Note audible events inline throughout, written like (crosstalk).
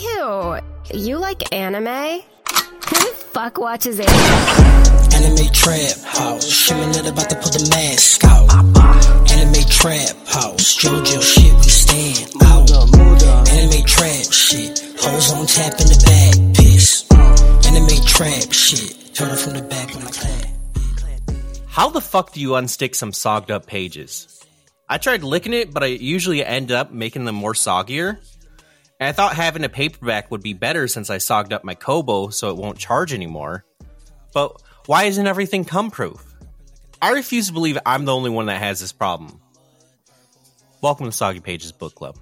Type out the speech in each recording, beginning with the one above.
Ew, you like anime? Who the fuck watches anime? Anime trap house. Shimmin' about to put the mask out. Anime trap house. JoJo shit, we stand out. Anime trap shit. Hoes on tap in the back, piss. Anime trap shit. Turn it from the back when I clap. How the fuck do you unstick some sogged up pages? I tried licking it, but I usually end up making them more soggier. And I thought having a paperback would be better since I sogged up my Kobo so it won't charge anymore. But why isn't everything cum proof? I refuse to believe I'm the only one that has this problem. Welcome to Soggy Pages Book Club.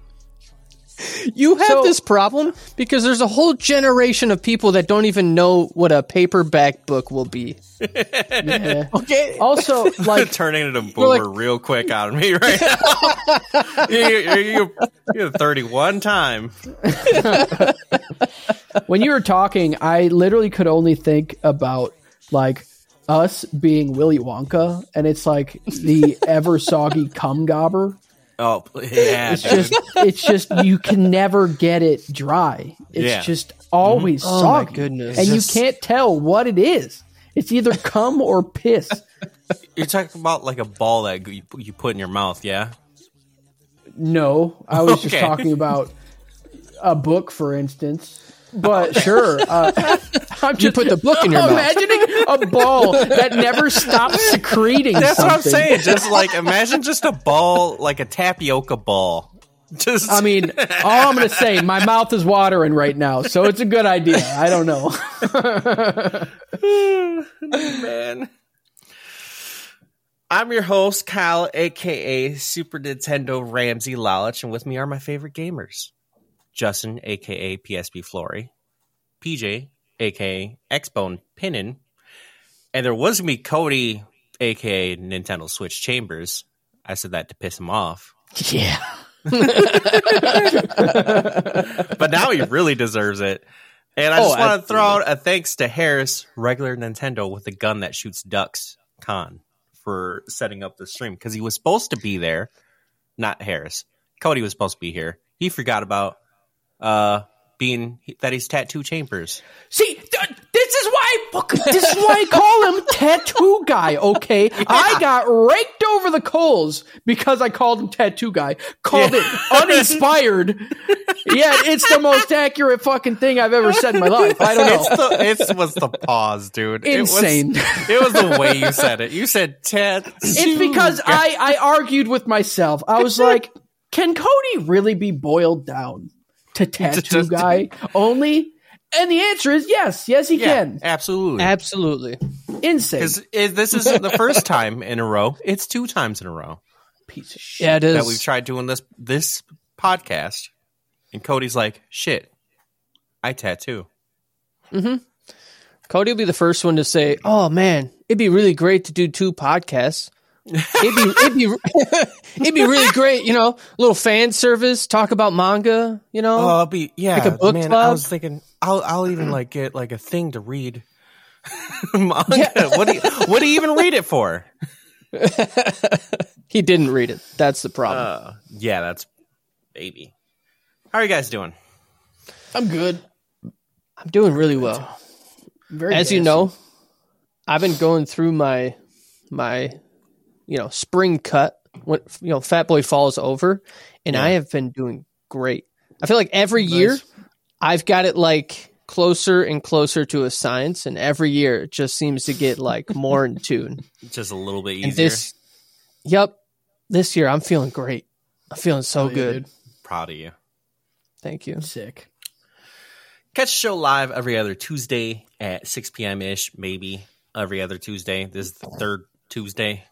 (laughs) You have So- this problem because there's a whole generation of people that don't even know what a paperback book will be. (laughs) Yeah. Okay. Also, (laughs) like, Turning into a boomer like- real quick on me right now. you, you, you're 31 time. when you were talking, I literally could only think about like us being Willy Wonka, and it's like the ever soggy cum gobber. Oh, (laughs) yeah. It's dude. just, it's just you can never get it dry. It's Yeah. just always Oh my soggy, goodness. and Just- you can't tell what it is. It's either cum or piss. You're talking about like a ball that you, you put in your mouth, yeah? No, I was just talking about a book, for instance. But (laughs) sure, uh, (laughs) I'm just put the book in your mouth. imagining a ball that never stops (laughs) secreting. That's what I'm saying. Just like imagine just a ball, like a tapioca ball. Just I mean, all I'm going to say, my mouth is watering right now, so it's a good idea. I don't know. man. I'm your host, Kyle, aka Super Nintendo Ramsey Lalich, and with me are my favorite gamers. Justin, aka PSP Flory, PJ, aka Xbone Pinnin, and there was gonna be Cody, aka Nintendo Switch Chambers. I said that to piss him off. Yeah. (laughs) but now he really deserves it. And I Oh, just want to throw out a thanks to Harris, regular Nintendo with a gun that shoots ducks, con, for setting up the stream because he was supposed to be there. Not Harris. Cody was supposed to be here. He forgot about uh being that he's tattoo chambers. See, th- this is why this is why I call him Tattoo Guy. Okay, (laughs) I got raked over the coals because I called him Tattoo Guy. Called Yeah. it (laughs) uninspired. yeah, it's the most accurate fucking thing I've ever said in my life. I don't know. It's the it was the pause, dude. Insane. It was, (laughs) it was the way you said it. You said tattoo. It's because I, I argued with myself. I was like, can Cody really be boiled down (laughs) to tattoo guy only? And the answer is yes. Yes, he yeah, can. absolutely. Absolutely. Insane. Because this isn't the first time in a row; it's two times in a row Piece of shit. Yeah, it is. that we've tried doing this this podcast. And Cody's like, "Shit, I tattoo." Hmm Cody will be the first one to say, "Oh man, it'd be really great to do two podcasts. It'd be it'd be (laughs) it'd be really great, you know, little fan service, talk about manga, you know." Oh, I'll be yeah, Like a book man. I was thinking I'll I'll even (clears throat) like get like a thing to read. (laughs) Manga. (laughs) What do you what do you even read it for? he didn't read it. That's the problem. Uh, yeah, that's baby. How are you guys doing? I'm good. I'm doing really well. Very As you know, I've been going through my my you know, spring cut when you know, Fat Boy falls over and I have been doing great. I feel like every year I've got it like closer and closer to a science and every year it just seems to get like (laughs) more in tune. Just a little bit easier. And this Yep. This year I'm feeling great. I'm feeling so oh, yeah, good. dude. Proud of you. Thank you. Sick. Catch the show live every other Tuesday at 6 p.m. ish, maybe every other Tuesday. This is the third Tuesday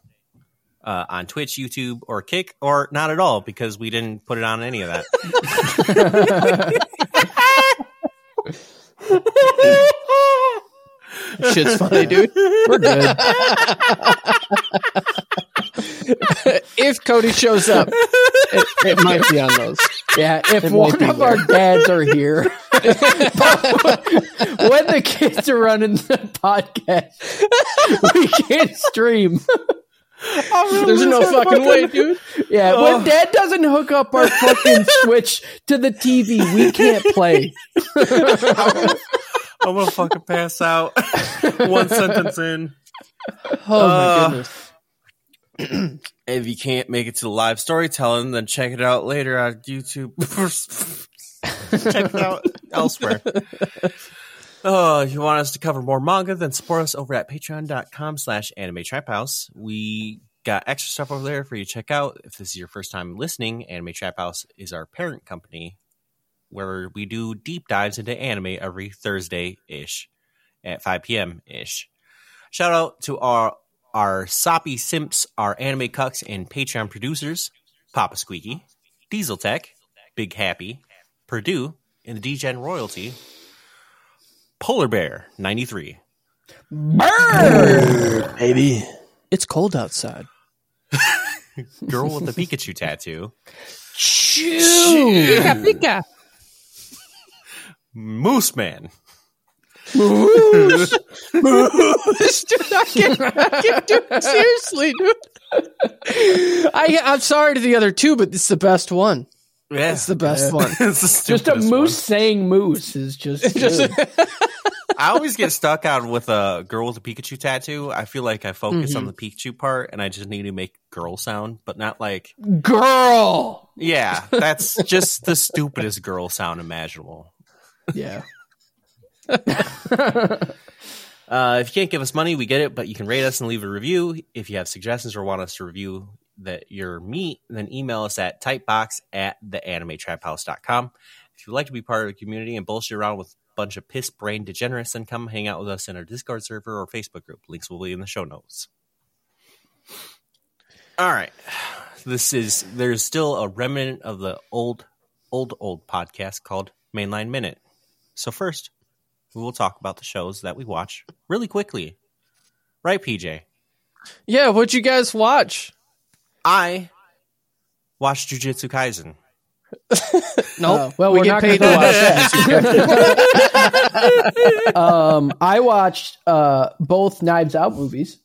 uh, on Twitch, YouTube, or Kick, or not at all because we didn't put it on any of that. (laughs) Shit's funny, dude. We're good. (laughs) if Cody shows up, it, it might be on those. Yeah, if It one of there. our dads are here, (laughs) when the kids are running the podcast, we can't stream. There's no fucking way, dude. Yeah, Oh. when Dad doesn't hook up our (laughs) fucking switch to the TV, we can't play. (laughs) I'm gonna fucking pass out. (laughs) One sentence in. Oh Uh, my goodness. (clears throat) If you can't make it to the live storytelling, then check it out later on YouTube. check it out elsewhere. Oh, if you want us to cover more manga, then support us over at patreon.com slash anime trap house. We got extra stuff over there for you to check out. If this is your first time listening, Anime Trap House is our parent company where we do deep dives into anime every Thursday ish at 5 p.m. ish. Shout out to our our soppy simps, our anime cucks, and Patreon producers, Papa Squeaky, Diesel Tech, Big Happy, Purdue, and the DGen Royalty, Polar Bear 93. Baby. It's cold outside. (laughs) Girl with the Pikachu tattoo, Pika, pika. Moose Man, dude, I can't, I can't do it. Seriously, dude. I, I'm sorry to the other two, but it's the best one. Yeah, It's the best one. (laughs) it's the Just a moose one. saying moose is just, (laughs) good. (laughs) I always get stuck on with a girl with a Pikachu tattoo. I feel like I focus on the Pikachu part, and I just need to make girl sound, but not like girl. yeah. That's just the stupidest girl sound imaginable. Yeah. Uh, if you can't give us money, we get it, but you can rate us and leave a review. If you have suggestions or want us to review that your meat, then email us at tightbox at theanimetraphouse.com. If you'd like to be part of the community and bullshit around with a bunch of piss brain degenerates, then come hang out with us in our Discord server or Facebook group. Links will be in the show notes. All right. This is there's still a remnant of the old, old, old podcast called Mainline Minute. So first, we will talk about the shows that we watch really quickly. Right, PJ? Yeah, what'd you guys watch? I watched Jujutsu Kaisen. (laughs) Nope. Uh, well, we we're get not paid to gonna watch that. (laughs) um, I watched uh, both Knives Out movies.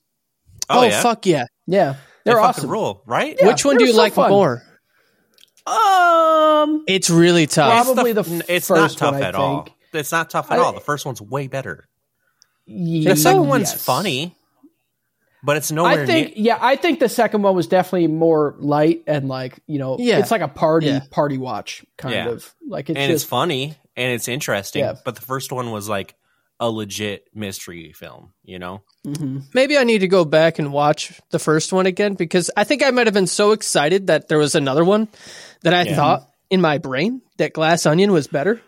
Oh, yeah? fuck yeah! Yeah, They they're fucking awesome. rule, right? Yeah, Which one do you so like fun. more? Um, It's really tough. Probably the, the it's first not tough one, I at all. It's not tough at I- all. The first one's way better. ye- The second one's yes. funny, but it's nowhere I think, near. yeah, I think the second one was definitely more light and like you know, Yeah. it's like a party Yeah. party watch kind Yeah. of like it's and just it's funny and it's interesting. Yeah. But the first one was like a legit mystery film. You know? Mhm. Maybe I need to go back and watch the first one again because I think I might have been so excited that there was another one that I Yeah. thought in my brain that Glass Onion was better.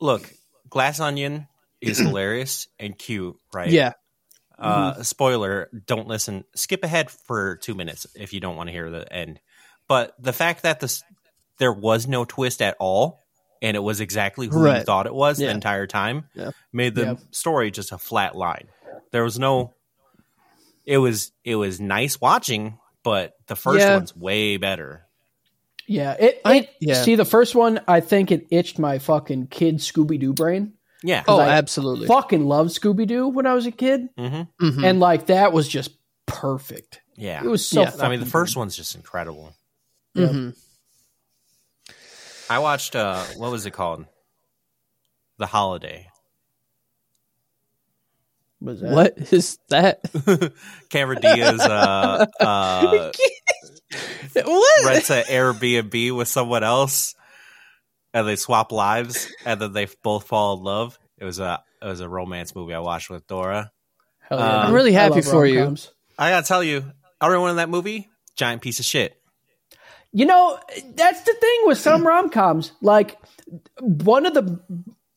Look, Glass Onion is hilarious and cute, right? Yeah. Uh, Spoiler: Don't listen. Skip ahead for two minutes if you don't want to hear the end. But the fact that this there was no twist at all, and it was exactly who you thought it was the entire time, Yeah. made the Yeah. story just a flat line. There was no. It was it was nice watching, but the first Yeah. one's way better. yeah, it, I- it yeah. see the first one. I think it itched my fucking kid Scooby Doo brain. Yeah. Oh, I absolutely. Fucking loved Scooby Doo when I was a kid, hmm Mhm. and like that was just perfect. Yeah. It was so. Yeah. I mean, the first one's just incredible. Mhm. I watched uh what was it called? The Holiday. Was that- What is that? (laughs) Cameron Diaz uh (laughs) uh what? rents an Airbnb with someone else and they swap lives and then they both fall in love. It was a it was a romance movie I watched with Dora. Hell yeah, I'm really happy for you. rom-coms. I gotta tell you, everyone in that movie, giant piece of shit. You know, that's the thing with some rom coms. Like one of the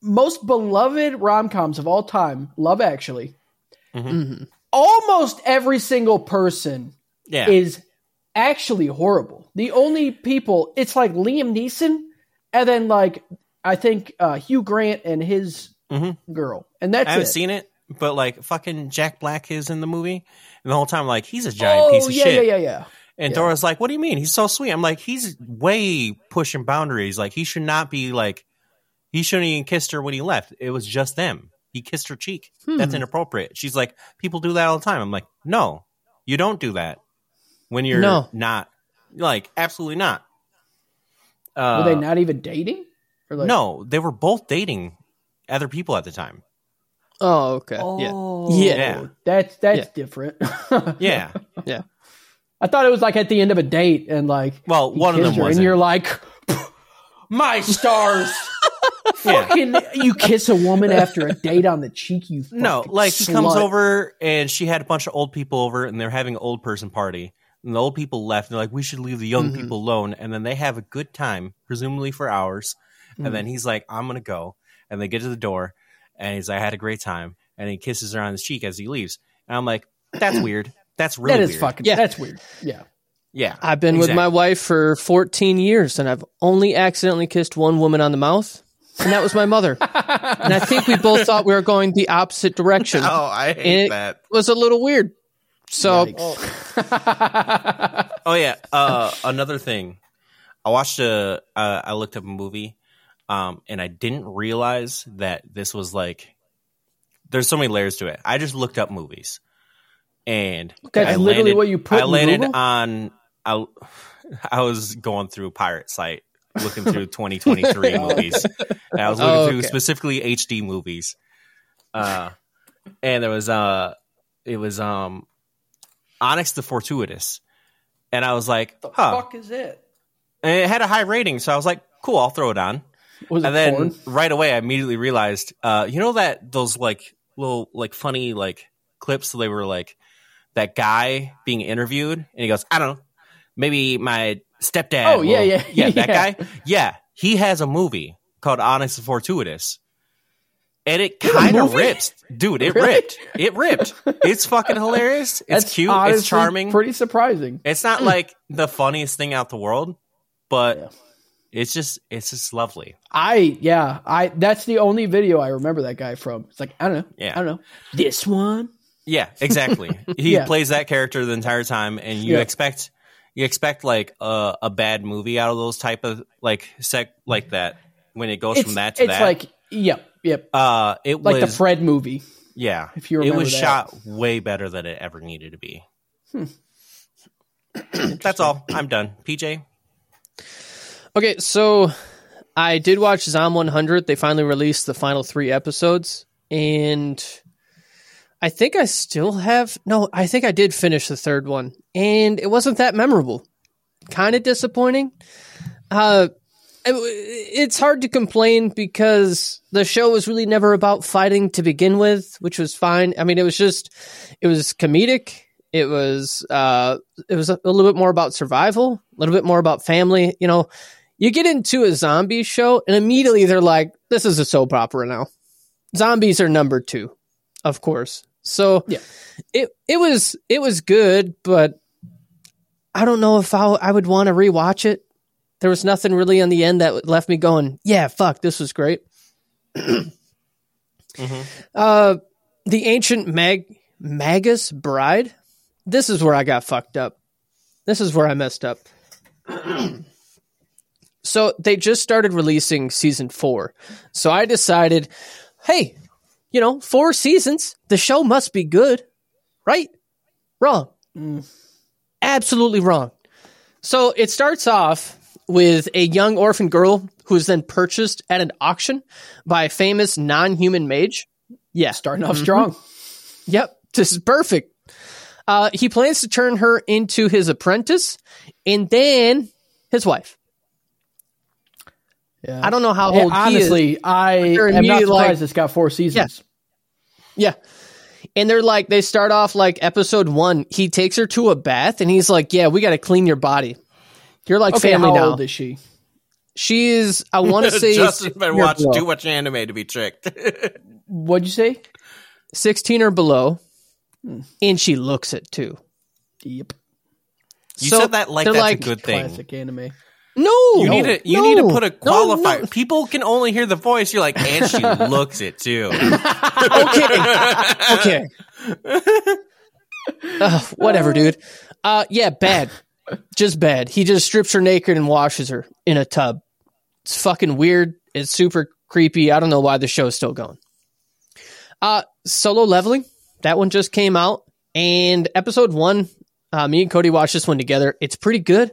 most beloved rom coms of all time, Love Actually. Mhm. Almost every single person Yeah. is actually horrible. The only people, it's like Liam Neeson, and then like I think uh, Hugh Grant and his Mhm. girl, and that's I haven't it. seen it, but like fucking Jack Black is in the movie. And the whole time, like, he's a giant oh piece of yeah, shit. yeah, yeah, yeah. Yeah. And Yeah. Dora's like, "What do you mean? He's so sweet." I'm like, "He's way pushing boundaries. Like, he should not be like, he shouldn't even kissed her when he left. It was just them. He kissed her cheek. That's Hmm. inappropriate." She's like, "People do that all the time." I'm like, "No, you don't do that. when you're No. not like absolutely not. Were Uh, they not even dating? Or like, no, they were both dating other people at the time. Oh, okay. Oh, Yeah. Yeah. That's that's Yeah. different. (laughs) Yeah. Yeah. I thought it was like at the end of a date and like Well, one of them her, and you're like, my stars. (laughs) Yeah. Fucking, you kiss a woman after a date on the cheek. You No, fucking like he comes over and she had a bunch of old people over and they're having an old person party. And the old people left and they're like, we should leave the young Mm-hmm. people alone. And then they have a good time, presumably for hours. Mm. And then he's like, I'm going to go. And they get to the door and he's like, I had a great time. And he kisses her on his cheek as he leaves. And I'm like, that's (clears throat) weird. That's really That is weird. fucking. Yeah. That's weird. Yeah. Yeah. I've been with my wife for 14 years and I've only accidentally kissed one woman on the mouth, and that was my mother. (laughs) and I think we both thought we were going the opposite direction. Oh, I And hate it that. It was a little weird. So, (laughs) Oh yeah. Uh, another thing, I watched a. Uh, I looked up a movie, um, and I didn't realize that this was like. There's so many layers to it. I just looked up movies, and That's I literally landed- what you put I landed Google? on. I, I was going through pirate site looking through (laughs) 2023 movies. And I was looking Oh, through specifically HD movies. Uh, and there was uh, it was um, Onyx the Fortuitous, and I was like, the huh. fuck is it? And it had a high rating, so I was like, cool, I'll throw it on. Was it and then porn? right away, I immediately realized, uh, you know that those like little like funny like clips. So they were like that guy being interviewed, and he goes, I don't know, maybe my stepdad. Oh, yeah, will-" yeah, yeah, (laughs) that yeah. guy. Yeah, he has a movie called Onyx the Fortuitous. And it kind of rips, dude. It Really? ripped. It ripped. (laughs) It's fucking hilarious. It's That's cute. It's charming. Pretty surprising. It's not (clears throat) like the funniest thing out the world, but Yeah. it's just it's just lovely. I yeah. I that's the only video I remember that guy from. It's like I don't know. Yeah. I don't know. This one. Yeah, exactly. (laughs) He Yeah. plays that character the entire time, and you Yeah. expect you expect like a, a bad movie out of those type of like sec like that when it goes It's from that to it's that. like yep yep uh, it like was like the Fred movie. yeah. if you remember, it was that. shot way better than it ever needed to be. Hmm. That's all. I'm done. PJ. okay, so I did watch Zom 100. They finally released the final three episodes, and I think I still have. No, I think I did finish the third one, and it wasn't that memorable. Kind of disappointing. Uh, it's hard to complain because the show was really never about fighting to begin with, which was fine. I mean, it was just, it was comedic. It was, uh, it was a, a little bit more about survival, a little bit more about family. You know, you get into a zombie show and immediately they're like, this is a soap opera now. Zombies are number two, of course. So Yeah. it, it was, it was good, but I don't know if I, I would want to rewatch it. There was nothing really on the end that left me going, yeah, fuck, this was great. (clears throat) Uh, the ancient mag Magus bride. This is where I got fucked up. This is where I messed up. (clears throat) so they just started releasing season four. So I decided, hey, you know, four seasons. The show must be good, right? Wrong. Absolutely wrong. So it starts off with a young orphan girl who is then purchased at an auction by a famous non-human mage. Yeah, Starting off strong. Yep, this is perfect. Uh, he plans to turn her into his apprentice and then his wife. Yeah. I don't know how old Yeah, honestly, I they're am not surprised like- it's got four seasons. he is. Yeah. And they're like, they start off like episode one. He takes her to a bath and he's like, yeah, we got to clean your body. You're like Okay, family how now. old is she? She is, I (laughs) want to say, Justin better 16 or watch below. too much anime to be tricked. (laughs) What'd you say? 16 or below. And she looks it too. Yep. you So said that like that's like, a good thing. Classic anime. No, You need to you need to put a no, qualifier. no. People can only hear the voice. You're like, and she (laughs) looks it too. okay. Okay. Ugh, whatever, dude. Uh, yeah, bad. (laughs) Just bad. He just strips her naked and washes her in a tub. It's fucking weird. It's super creepy. I don't know why the show's still going. Uh, solo leveling. That one just came out, and episode one. Uh, me and Cody watched this one together. It's pretty good.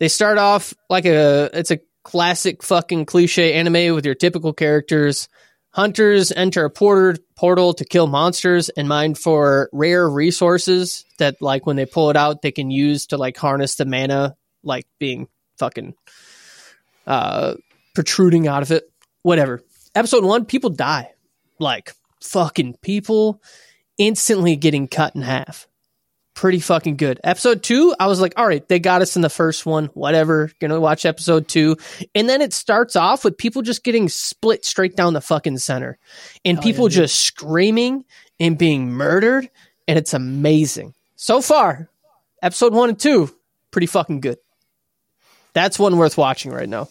They start off like a it's a classic fucking cliche anime with your typical characters. Hunters enter a porter, portal to kill monsters and mine for rare resources that, like, when they pull it out, they can use to like harness the mana, like being fucking uh, protruding out of it. Whatever. Episode one, people die. Like, fucking people instantly getting cut in half. Pretty fucking good. Episode two, I was like, all right, they got us in the first one. Whatever. Gonna watch episode two. And then it starts off with people just getting split straight down the fucking center and people just screaming and being murdered. And it's amazing. So far, episode one and two, pretty fucking good. That's one worth watching right now.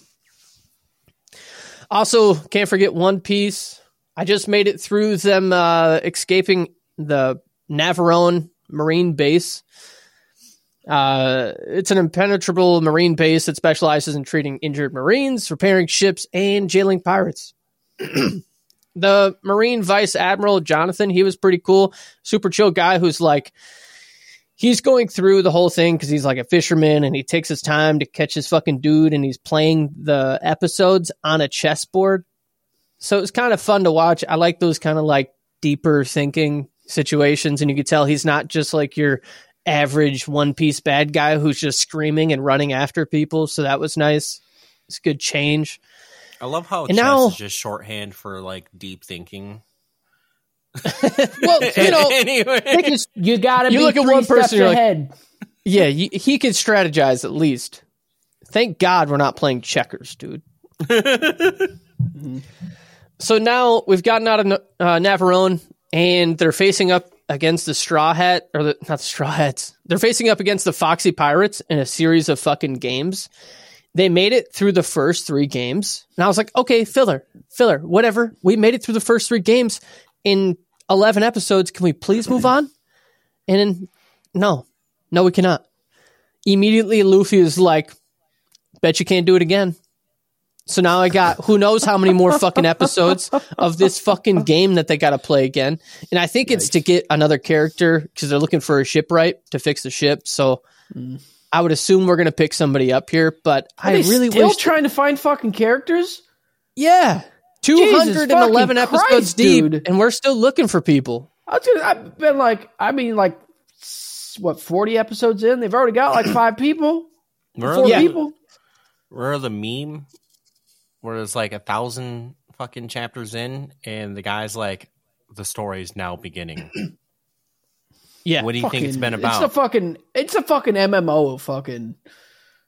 Also, can't forget One Piece. I just made it through them uh, escaping the Navarone Marine base. Uh, it's an impenetrable marine base that specializes in treating injured Marines, repairing ships, and jailing pirates. (clears throat) the Marine Vice Admiral Jonathan, he was pretty cool, super chill guy who's like, he's going through the whole thing because he's like a fisherman and he takes his time to catch his fucking dude and he's playing the episodes on a chessboard. So it's kind of fun to watch. I like those kind of like deeper thinking situations and you can tell he's not just like your average one piece bad guy who's just screaming and running after people. So that was nice. It's a good change. I love how And chess now- is just shorthand for like deep thinking. (laughs) Well, you know, (laughs) anyway, they You gotta You be look at one person, steps you're like- yeah, he, he can strategize at least. Thank God we're not playing checkers, dude. (laughs) So now we've gotten out of uh, Navarone, and they're facing up against the Straw Hat, or the, not the Straw Hats. They're facing up against the Foxy Pirates in a series of fucking games. They made it through the first three games, and I was like, okay, filler, filler, whatever. We made it through the first three games in eleven episodes. Can we please move on? And no, no, we cannot. Immediately, Luffy is like, bet you can't do it again. So now I got who knows how many more fucking episodes of this fucking game that they got to play again. And I think it's to get another character because they're looking for a shipwright to fix the ship. So mm. I would assume we're going to pick somebody up here, but I Are they really still wish. trying to find fucking characters. yeah. 211 episodes Christ, deep, dude. and we're still looking for people. I was gonna, I've been like, I mean, like, what, 40 episodes in? They've already got like five people, Where four are, the, people. where are the meme where there's like a thousand fucking chapters in, and the guy's like, the story's now beginning. (clears throat) Yeah. What do you think it's been about? It's a fucking, it's a fucking MMO fucking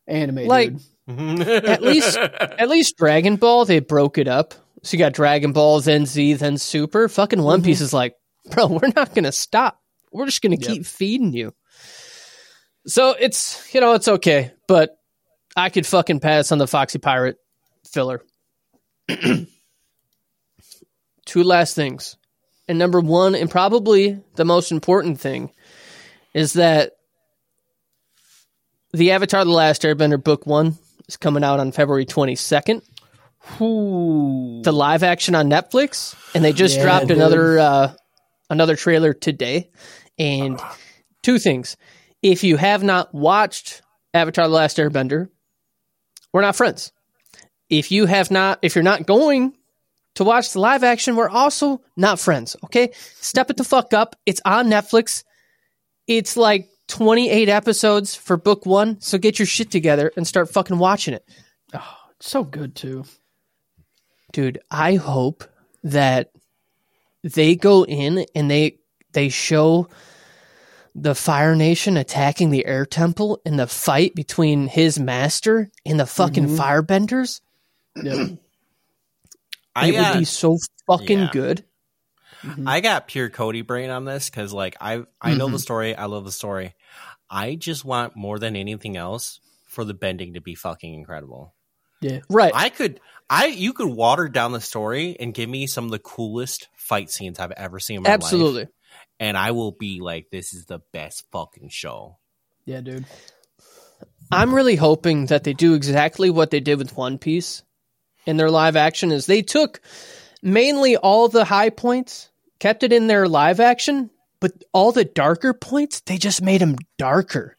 anime, Like- dude. (laughs) at least at least Dragon Ball they broke it up. So you got Dragon Ball, then Z, then Super. Fucking One mm-hmm. Piece is like, bro, we're not gonna stop. We're just gonna keep feeding you. So it's you know it's okay, but I could fucking pass on the Foxy Pirate filler. (clears throat) Two last things, and number one, and probably the most important thing, is that the Avatar: The Last Airbender book one is coming out on February twenty second. Ooh. The live action on Netflix, and they just Yeah, dropped dude. another uh, another trailer today. And two things: if you have not watched Avatar: The Last Airbender, we're not friends. If you have not, if you're not going to watch the live action, we're also not friends. Okay, step it the fuck up. It's on Netflix. It's like 28 episodes for book one, so get your shit together and start fucking watching it. Oh, it's so good too. dude i hope that they go in and they they show the fire nation attacking the air temple and the fight between his master and the fucking mm-hmm. firebenders Yep. (clears throat) I it got, would be so fucking yeah. good I got pure Cody brain on this because, like, I I know Mm-hmm. the story. I love the story. I just want more than anything else for the bending to be fucking incredible. yeah. right I could, I you could water down the story and give me some of the coolest fight scenes I've ever seen in my life, absolutely and I will be like, this is the best fucking show. Yeah, dude. i'm really hoping that they do exactly what they did with one piece in their live action is they took mainly all the high points kept it in their live action but all the darker points, they just made them darker.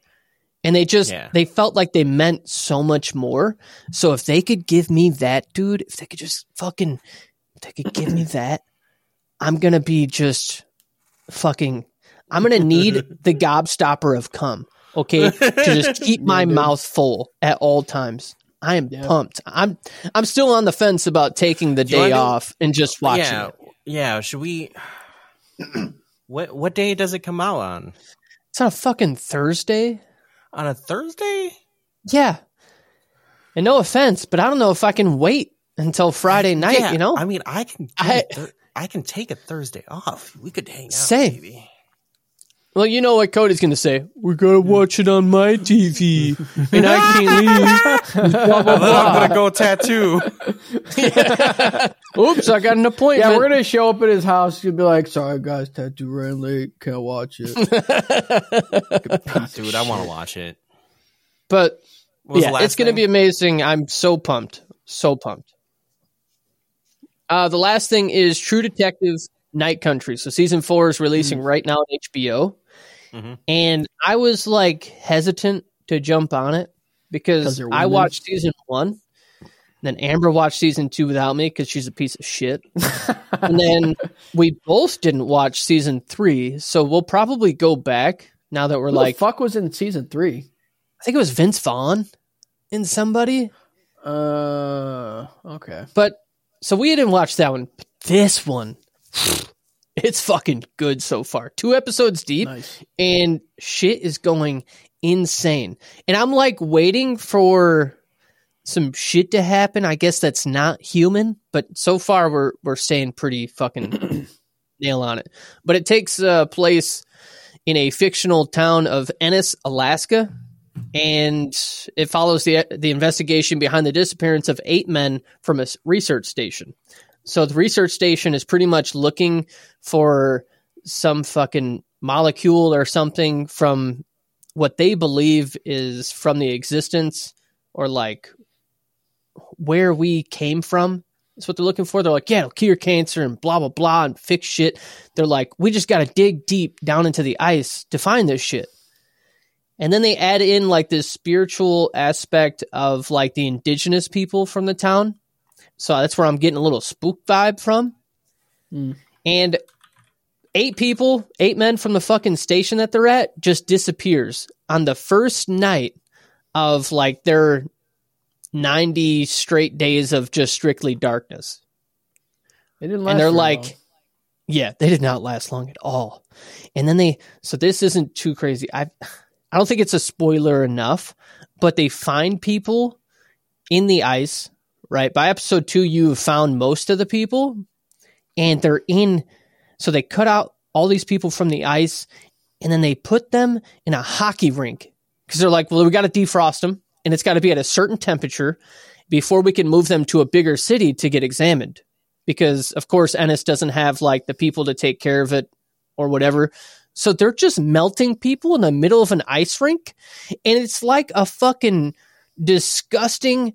And they just Yeah. they felt like they meant so much more. So if they could give me that, dude, if they could just fucking if they could give me that, I'm gonna be just fucking I'm gonna need (laughs) the gobstopper of cum, okay? To just keep (laughs) my mouth full at all times. I am Yeah. pumped. I'm I'm still on the fence about taking the Do you wanna day off and just watching yeah, it. yeah. Should we? (clears throat) what what day does it come out on? It's on a fucking Thursday. On a Thursday? Yeah. And no offense, but I don't know if I can wait until Friday night, Yeah, you know? I mean, I can. I- a Thur- I can take a Thursday off. We could hang out. Same. Maybe. Well, you know what Cody's going to say. We got to watch it on my TV. and I can't leave. Blah, blah, I'm gonna go tattoo. (laughs) Oops, I got an appointment. Yeah, we're gonna show up at his house. He'll be like, "Sorry, guys, tattoo ran late. Can't watch it." (laughs) Dude, I want to watch it. but What was the yeah, last it's going to thing? be amazing. I'm so pumped. So pumped. Uh, the last thing is True Detective Night Country. So season four is releasing right now on HBO. Mhm. And I was like hesitant to jump on it because I watched season one. Then Amber watched season two without me because she's a piece of shit. (laughs) and then we both didn't watch season three. So we'll probably go back now that we're Who like, the fuck was in season three? I think it was Vince Vaughn in somebody. Uh, okay. But so we didn't watch that one. But this one, (laughs) it's fucking good so far. Two episodes deep, Nice. and shit is going insane. And I'm like waiting for some shit to happen. I guess that's not human, but so far we're we're staying pretty fucking (clears throat) nail on it. But it takes uh, place in a fictional town of Ennis, Alaska, and it follows the the investigation behind the disappearance of eight men from a research station. So the research station is pretty much looking for some fucking molecule or something from what they believe is from the existence or like where we came from. That's what they're looking for. They're like, yeah, it'll cure cancer and blah blah blah and fix shit. They're like, we just got to dig deep down into the ice to find this shit. And then they add in like this spiritual aspect of like the indigenous people from the town. So that's where I'm getting a little spook vibe from. Hmm. And eight people, eight men from the fucking station that they're at just disappears on the first night of like their 90 straight days of just strictly darkness. It didn't last And they're like, long. yeah, they did not last long at all. And then they, so this isn't too crazy. I, I don't think it's a spoiler enough, but they find people in the ice, right? By episode two, you have found most of the people and they're in, so they cut out all these people from the ice and then they put them in a hockey rink because they're like, well, we got to defrost them and it's got to be at a certain temperature before we can move them to a bigger city to get examined because of course Ennis doesn't have like the people to take care of it or whatever. So they're just melting people in the middle of an ice rink and it's like a fucking disgusting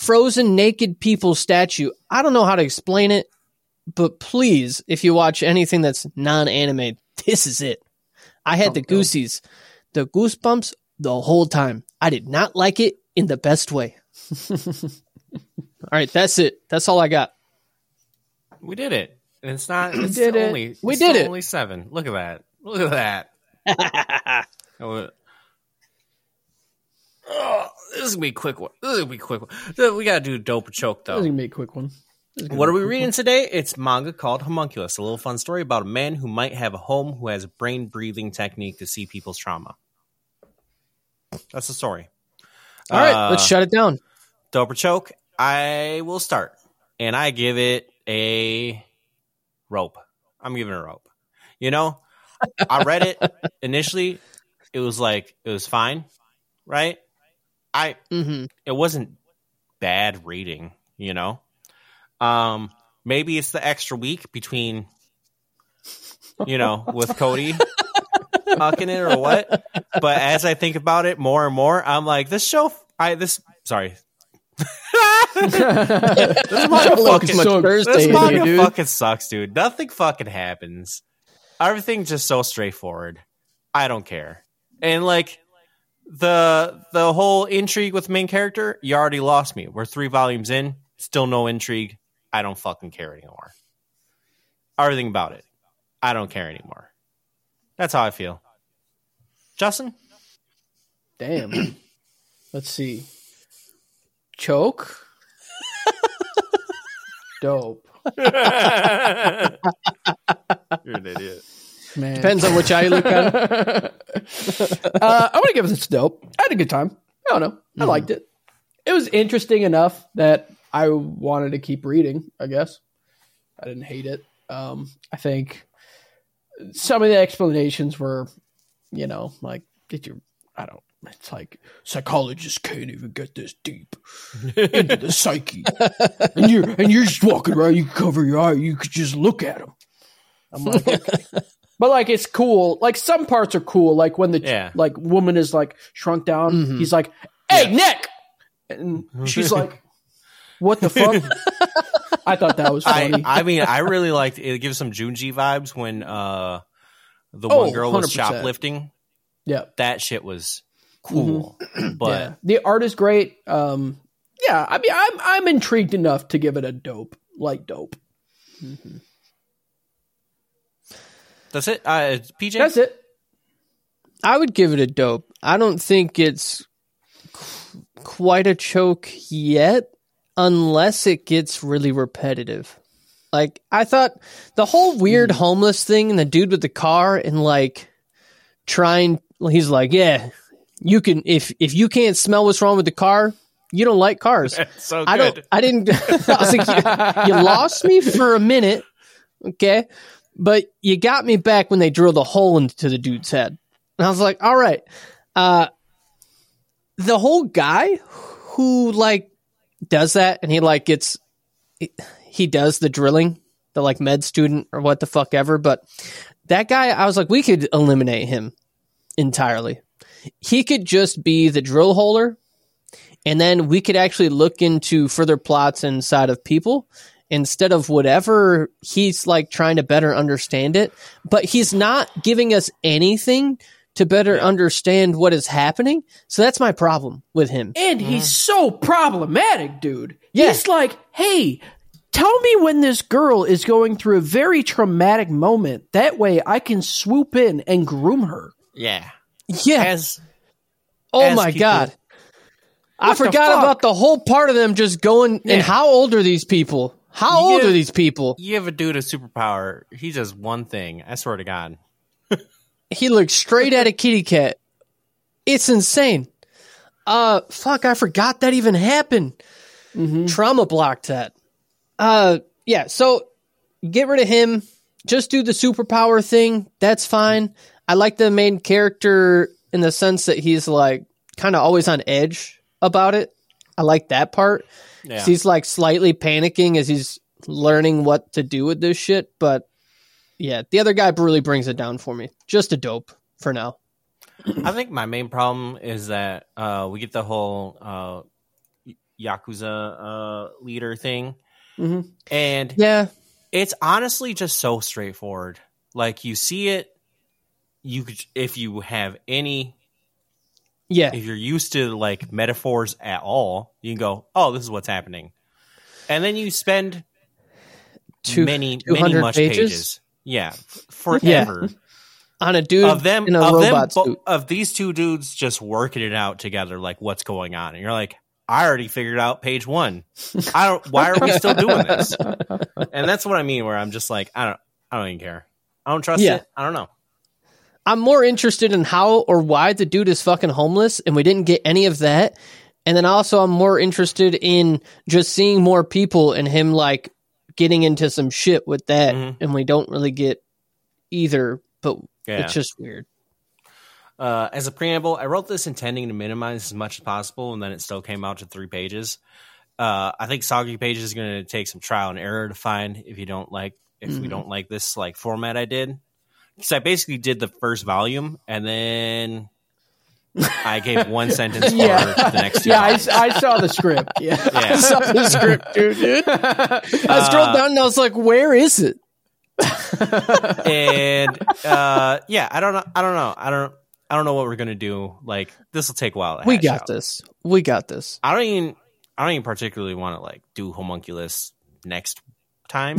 frozen naked people statue. I don't know how to explain it, but please, if you watch anything that's non-anime, this is it. I had the oh, goosies, the goosebumps the whole time. I did not like it in the best way. (laughs) all right, that's it. That's all I got. We did it. And it's not. (clears throat) It's did it. We did it. Only seven. Look at that. Look at that. (laughs) Oh, Oh, this is gonna be a quick one. This is gonna be a quick one. We gotta do dope choke This is gonna be a quick one. This is gonna What are we reading today? It's manga called Homunculus, a little fun story about a man who might have a home who has a brain breathing technique to see people's trauma. That's the story. All right, Uh, let's shut it down. Dope or choke, I will start. And I give it a rope. I'm giving a rope. You know, I read it (laughs) initially. It was like, it was fine, right? I, hmm it wasn't bad reading, you know? Um, maybe it's the extra week between, you know, (laughs) with Cody talking it or what. But as I think about it more and more, I'm like, this show, I, this, sorry. (laughs) this manga fucking, so- this manga you, dude. fucking sucks, dude. Nothing fucking happens. everything's just so straightforward. I don't care. And like the the whole intrigue with main character, you already lost me. We're three volumes in, still no intrigue. I don't fucking care anymore. Everything about it. I don't care anymore. That's how I feel. Justin? Damn. (clears throat) Let's see. Choke. (laughs) Dope. (laughs) You're an idiot. Man. Depends on which eye you look at. (laughs) uh, I'm gonna give this a dope. I had a good time. I don't know. I liked it. It was interesting enough that I wanted to keep reading. I guess I didn't hate it. Um, I think some of the explanations were, you know, like did you? I don't. It's like psychologists can't even get this deep (laughs) into the psyche, and you're and you're just walking around. You cover your eye. You could just look at them. I'm like, okay. (laughs) But like it's cool. Like some parts are cool. Like when the Yeah. like woman is like shrunk down. He's like, "Hey, Nick," and she's like, "What the fuck?" (laughs) I thought that was funny. I mean, I really liked it. gives some Junji vibes when uh the Oh, one girl was 100%. shoplifting. yeah, That shit was cool. But yeah. The art is great. Um, yeah. I mean, I'm I'm intrigued enough to give it a dope, like dope. That's it. Uh, PJ, That's it. I would give it a dope. I don't think it's qu- quite a choke yet, unless it gets really repetitive. Like I thought, the whole weird homeless thing and the dude with the car and like trying. He's like, yeah, you can if if you can't smell what's wrong with the car, you don't like cars. (laughs) so I don't. I didn't. (laughs) I was like, you, you lost me for a minute, okay, but you got me back when they drilled a hole into the dude's head, and I was like, all right. Uh, the whole guy who like does that, and he like gets, he does the drilling, the like med student or what the fuck ever, but that guy, I was like, we could eliminate him entirely. He could just be the drill holer and then we could actually look into further plots inside of people instead of whatever he's like trying to better understand it but he's not giving us anything to better understand what is happening so that's my problem with him And he's so problematic, dude. Yeah. He's like, hey, tell me when this girl is going through a very traumatic moment. That way I can swoop in and groom her. yeah. yeah As oh as my people- god i What the forgot fuck? about the whole part of them just going Yeah. and how old are these people how old Yeah. are these people you have a dude a superpower, he does one thing. I swear to God. (laughs) He looked straight at a kitty cat. It's insane. Uh, fuck, I forgot that even happened. Trauma blocked that. Uh, yeah, so get rid of him. Just do the superpower thing. That's fine. I like the main character in the sense that he's like kind of always on edge about it. I like that part. Yeah. He's like slightly panicking as he's learning what to do with this shit, but yeah, the other guy really brings it down for me. Just a dope for now. (clears throat) I think my main problem is that uh, we get the whole uh, yakuza uh, leader thing, Mhm. and Yeah, it's honestly just so straightforward. Like you see it, you could if you have any, yeah, if you're used to like metaphors at all, you can go, "Oh, this is what's happening," and then you spend Two- many, many 200 much pages? pages. Yeah, forever. on a dude of them of them bo- of these two dudes just working it out together like what's going on. And you're like i already figured out page one. I don't why are we still doing this? (laughs) And that's what i mean where i'm just like i don't i don't even care. I don't trust Yeah. it. I don't know I'm more interested in how or why the dude is fucking homeless, and we didn't get any of that. And then also, I'm more interested in just seeing more people and him like getting into some shit with that, Mhm. and we don't really get either. But yeah it's just weird. uh, as a preamble i wrote this intending to minimize as much as possible and then it still came out to three pages uh, i think soggy pages is going to take some trial and error to find if you don't like if we Mhm. don't like this like format i did because i basically did the first volume and then i gave (laughs) one sentence for Yeah. the next two Yeah, I. I saw the script. (laughs) Yeah. I saw the script, dude. dude. (laughs) I Uh, scrolled down and I was like, "Where is it?" and uh, yeah, I don't know. I don't know. I don't. I don't know what we're gonna do. Like this will take a while. We got out. this. We got this. I don't even. I don't even particularly want to like do homunculus next time.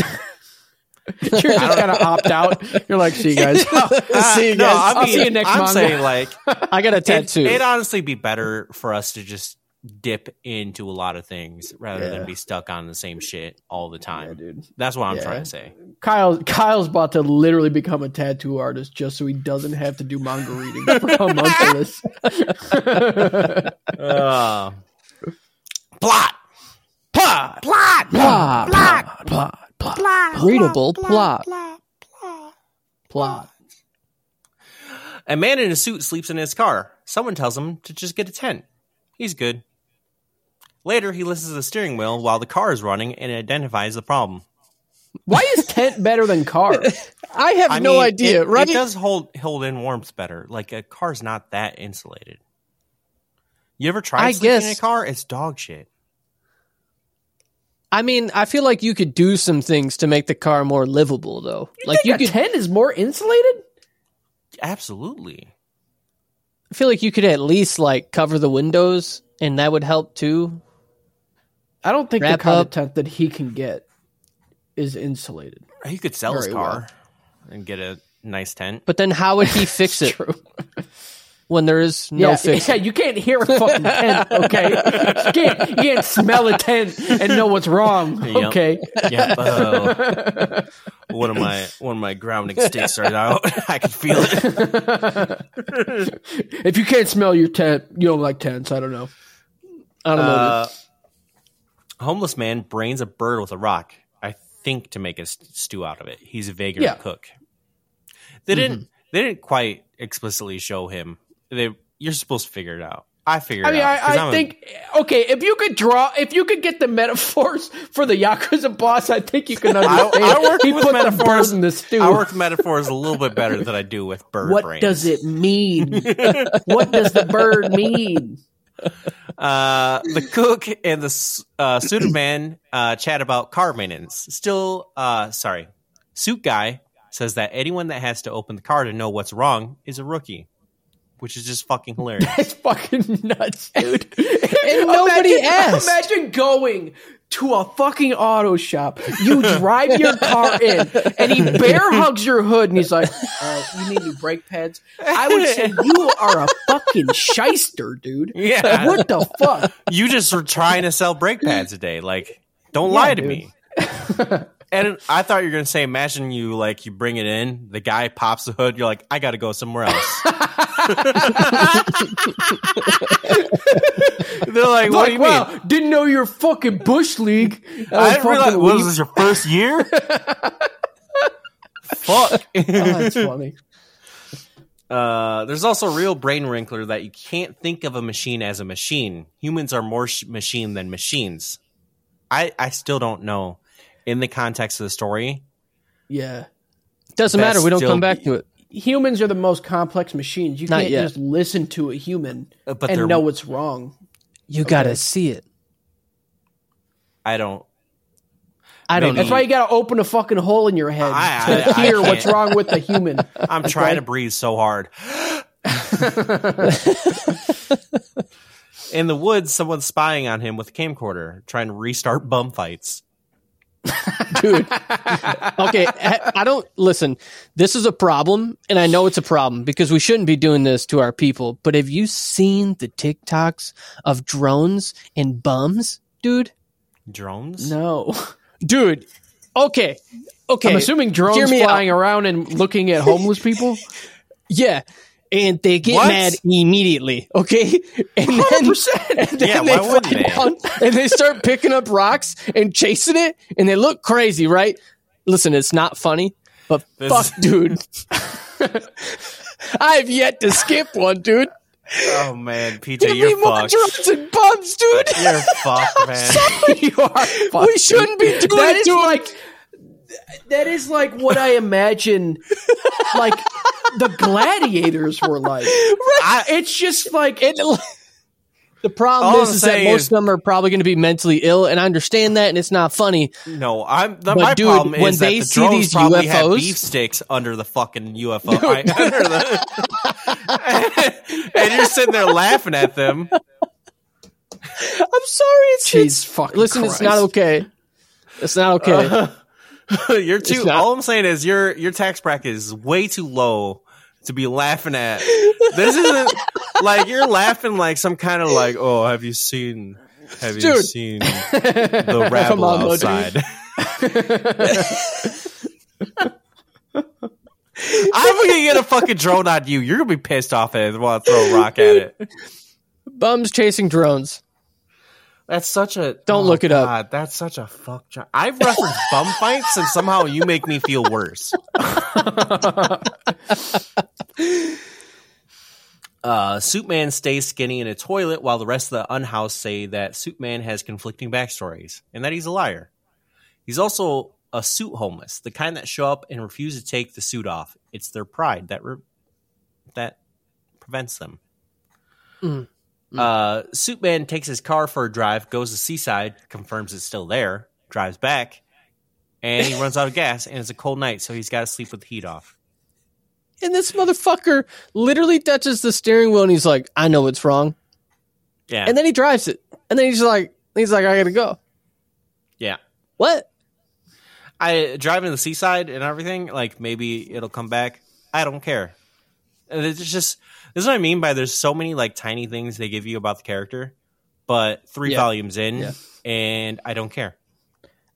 (laughs) You're just gonna opt out. You're like, see you guys. (laughs) (laughs) See you no, guys. I I'll mean, see you next I'm manga. saying like I got a tattoo. it'd honestly be better for us to just dip into a lot of things rather Yeah. than be stuck on the same shit all the time. dude. That's what I'm Yeah. trying to say. Kyle Kyle's about to literally become a tattoo artist just so he doesn't have to do manga reading for homunculus. Uh, plot. plot, plot, plot, plot, plot, plot, Readable plot. plot. A man in a suit sleeps in his car. Someone tells him to just get a tent. He's good. Later, he listens to the steering wheel while the car is running and identifies the problem. Why is tent better than car? (laughs) I have I no mean, idea, it, right? It does hold hold in warmth better. Like a car's not that insulated. You ever tried I sleeping in a car? It's dog shit. I mean, I feel like you could do some things to make the car more livable, though. like you a could, tent is more insulated. Absolutely. I feel like you could at least like cover the windows, and that would help too. I don't think Wrap the kind up. of tent that he can get is insulated. He could sell his Very car and get a nice tent. But then, how would he fix it True. (laughs) when there is no yeah, (laughs) fix? yeah, you can't hear a fucking tent, okay? You can't, you can't smell a tent and know what's wrong, Yep. okay? Yeah. oh. one of my one of my grounding sticks started out. (laughs) I can feel it. (laughs) If you can't smell your tent, you don't like tents. I don't know. I don't know. Uh, homeless man brains a bird with a rock. I think to make a stew out of it. He's a vagrant Yeah. cook. They didn't. They didn't quite explicitly show him. They. You're supposed to figure it out. I figured. I mean, it out, I, I a- think okay. If you could draw, if you could get the metaphors (laughs) for the yakuza boss, I think you can understand. I work he with metaphors. in the stew. I work metaphors a little bit better than I do with bird brains. what brains. does it mean? (laughs) what does the bird mean? Uh, the cook and the uh, suited man uh, chat about car maintenance. Still, uh, sorry, suit guy says that anyone that has to open the car to know what's wrong is a rookie, which is just fucking hilarious. (laughs) It's fucking nuts, dude. (laughs) And nobody imagine, asked. Imagine going to a fucking auto shop. You (laughs) drive your car in, and he bear hugs your hood, and he's like, uh, "You need new brake pads." I would say you are a fucking shyster, dude. Yeah. What the fuck? you just were trying to sell brake pads a day. Like, don't lie to dude. me. And I thought you were gonna say, imagine you like you bring it in, the guy pops the hood, you're like, I got to go somewhere else. (laughs) They're like, what do you wow, mean? didn't know you're fucking bush league. I didn't realize. What, was this your first year? (laughs) Fuck. (laughs) Oh, that's funny. Uh, there's also a real brain wrinkler that you can't think of a machine as a machine. Humans are more sh- machine than machines. I I still don't know in the context of the story. Yeah. Doesn't matter. We don't come back to it. Humans are the most complex machines. You Not can't yet. just listen to a human Uh, but they're- and know what's wrong. You gotta see it. I don't. I don't Maybe- know. That's why you got to open a fucking hole in your head I- to I- I hear what's can't. wrong with the human. (laughs) I'm trying to breathe so hard. (laughs) In the woods, someone's spying on him with a camcorder, trying to restart bum fights. Dude. okay, I, I don't listen. This is a problem, and I know it's a problem because we shouldn't be doing this to our people. But have you seen the TikToks of drones and bums, dude? Drones? No, Dude, okay, okay. I'm assuming drones flying out. around and looking at homeless people. (laughs) Yeah, and they get What? mad immediately. Okay, (laughs) and then, and then Yeah, they why wouldn't they? down and they start picking up rocks and chasing it, and they look crazy, right? Listen, it's not funny, but This fuck, is- dude. (laughs) (laughs) I've yet to skip one, dude. Oh man, PJ, Give you're fucked. drones and bums, dude. You're fucked, man. you are. fucked. we shouldn't be doing That is like that is like what I imagine. like the gladiators were like. I, It's just like It- The problem All is, I'm is that most is- of them are probably going to be mentally ill, and I understand that, and it's not funny. No, I'm. The, But my dude, problem when is that they the see drones these probably have UFOs beef sticks under the fucking UFO, I- (laughs) under the, (laughs) and you're sitting there laughing at them. I'm sorry, it's, Jeez, it's fucking listen, it's not okay. It's not okay. (laughs) (laughs) you're too. Not- all I'm saying is your your tax bracket is way too low to be laughing at. This isn't (laughs) like you're laughing like some kind of like, oh, have you seen? Have you seen (laughs) the rabble on, outside? I'm gonna get a fucking drone on you. You're gonna be pissed off at it and want to throw a rock at it. Bums chasing drones. That's such a Don't oh look it up. God, That's such a fuck job. I've referenced (laughs) bum fights and somehow you make me feel worse. (laughs) uh, Suitman stays skinny in a toilet while the rest of the unhoused say that Suitman has conflicting backstories and that he's a liar. He's also a suit homeless, the kind that show up and refuse to take the suit off. It's their pride that re- that prevents them. Uh, Suitman takes his car for a drive, goes to Seaside, confirms it's still there, drives back, and he runs out of gas. And it's a cold night, so he's got to sleep with the heat off. And this motherfucker literally touches the steering wheel, and he's like, "I know what's wrong," Yeah, and then he drives it, and then he's like, "He's like, I gotta go." yeah. What? I driving to the seaside and everything. Like maybe it'll come back. I don't care. And It's just this is what I mean by there's so many like tiny things they give you about the character, but three Yeah. volumes in, Yeah. and I don't care.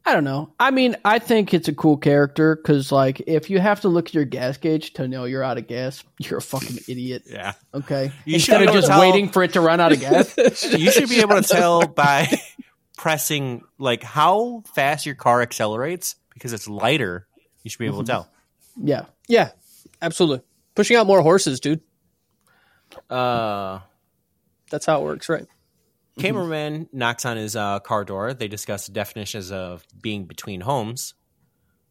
I don't know. I mean, I think it's a cool character because, like, if you have to look at your gas gauge to know you're out of gas, (laughs) you're a fucking idiot. (laughs) Yeah, Okay. You Instead of just tell- waiting for it to run out of gas. (laughs) you should be able to tell by pressing like how fast your car accelerates because it's lighter. You should be able to mm-hmm. tell. yeah. Yeah, absolutely. Pushing out more horses, dude. Uh, That's how it works, right? (laughs) cameraman knocks on his uh, car door. They discuss the definitions of being between homes.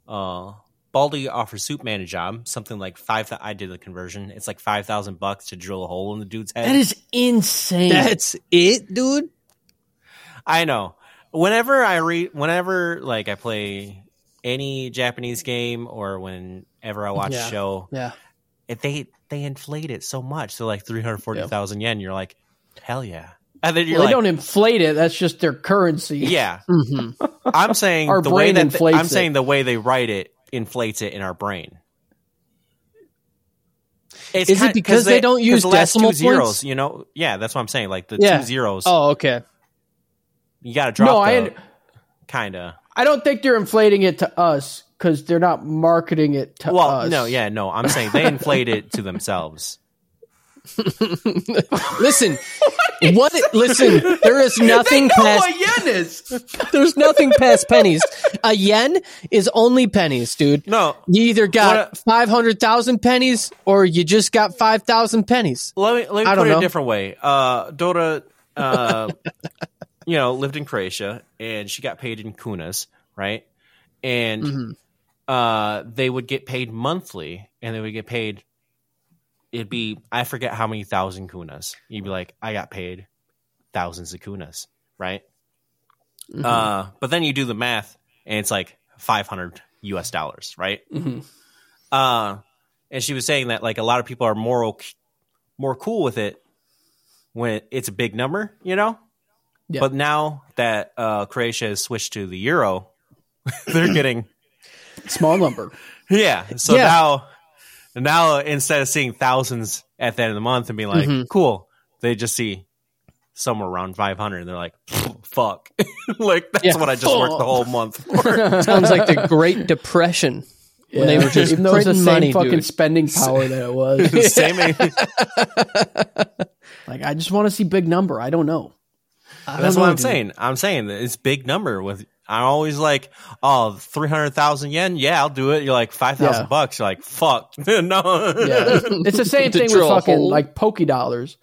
Uh, Baldy offers Superman a job, something like five. Th- I did the conversion. It's like five thousand bucks to drill a hole in the dude's head. That is insane. That's it, dude. I know. Whenever I read, whenever like I play any Japanese game or whenever I watch Yeah. a show, Yeah. it, they they inflate it so much. So like three hundred forty thousand yen. You're like, hell yeah. And then you're Well, like, they don't inflate it. That's just their currency. yeah. (laughs) hmm I'm saying Our the way that inflates I'm it. saying the way they write it inflates it in our brain. It's Is it because 'cause they don't use the last decimal two zeros? You know, yeah, that's what I'm saying. Like the Yeah. two zeros, Oh, okay. you got to drop. No, I- kind of. I don't think they're inflating it to us because they're not marketing it to Well, us. no, yeah, no. I'm saying they inflate it to themselves. (laughs) Listen, what? Listen, there is (laughs) nothing past. yen is. (laughs) There's nothing past pennies. A yen is only pennies, dude. No, You either got five hundred thousand pennies or you just got five thousand pennies. let me let me I put don't it a different way. Uh, Dora, uh, you know, lived in Croatia and she got paid in kunas, right? And Mm-hmm. Uh, they would get paid monthly, and they would get paid. It'd be I forget how many thousand kunas. You'd be like, I got paid thousands of kunas, right? Mm-hmm. Uh, but then you do the math, and it's like five hundred U.S. dollars, right? Mm-hmm. Uh, and she was saying that like a lot of people are more ok- more cool with it when it's a big number, you know. Yeah. But now that uh, Croatia has switched to the euro, (laughs) they're getting Small number. (laughs) yeah. So Yeah. now, now instead of seeing thousands at the end of the month and being like, Mhm. cool, they just see somewhere around five hundred, and they're like, fuck, (laughs) like that's Yeah. what I just worked the whole month for. (laughs) Sounds like the Great Depression when they were just Even though it's the printing same money, fucking dude. spending power that it was. Same. like, I just want to see big number. I don't know. I That's don't what know, I'm dude. saying. I'm saying that it's big number with. I'm always like, oh, 300,000 yen. Yeah, I'll do it. You're like 5,000 Yeah. bucks. You're like, fuck. (laughs) no. Yeah, it's the same (laughs) thing with fucking hole. like Poke dollars.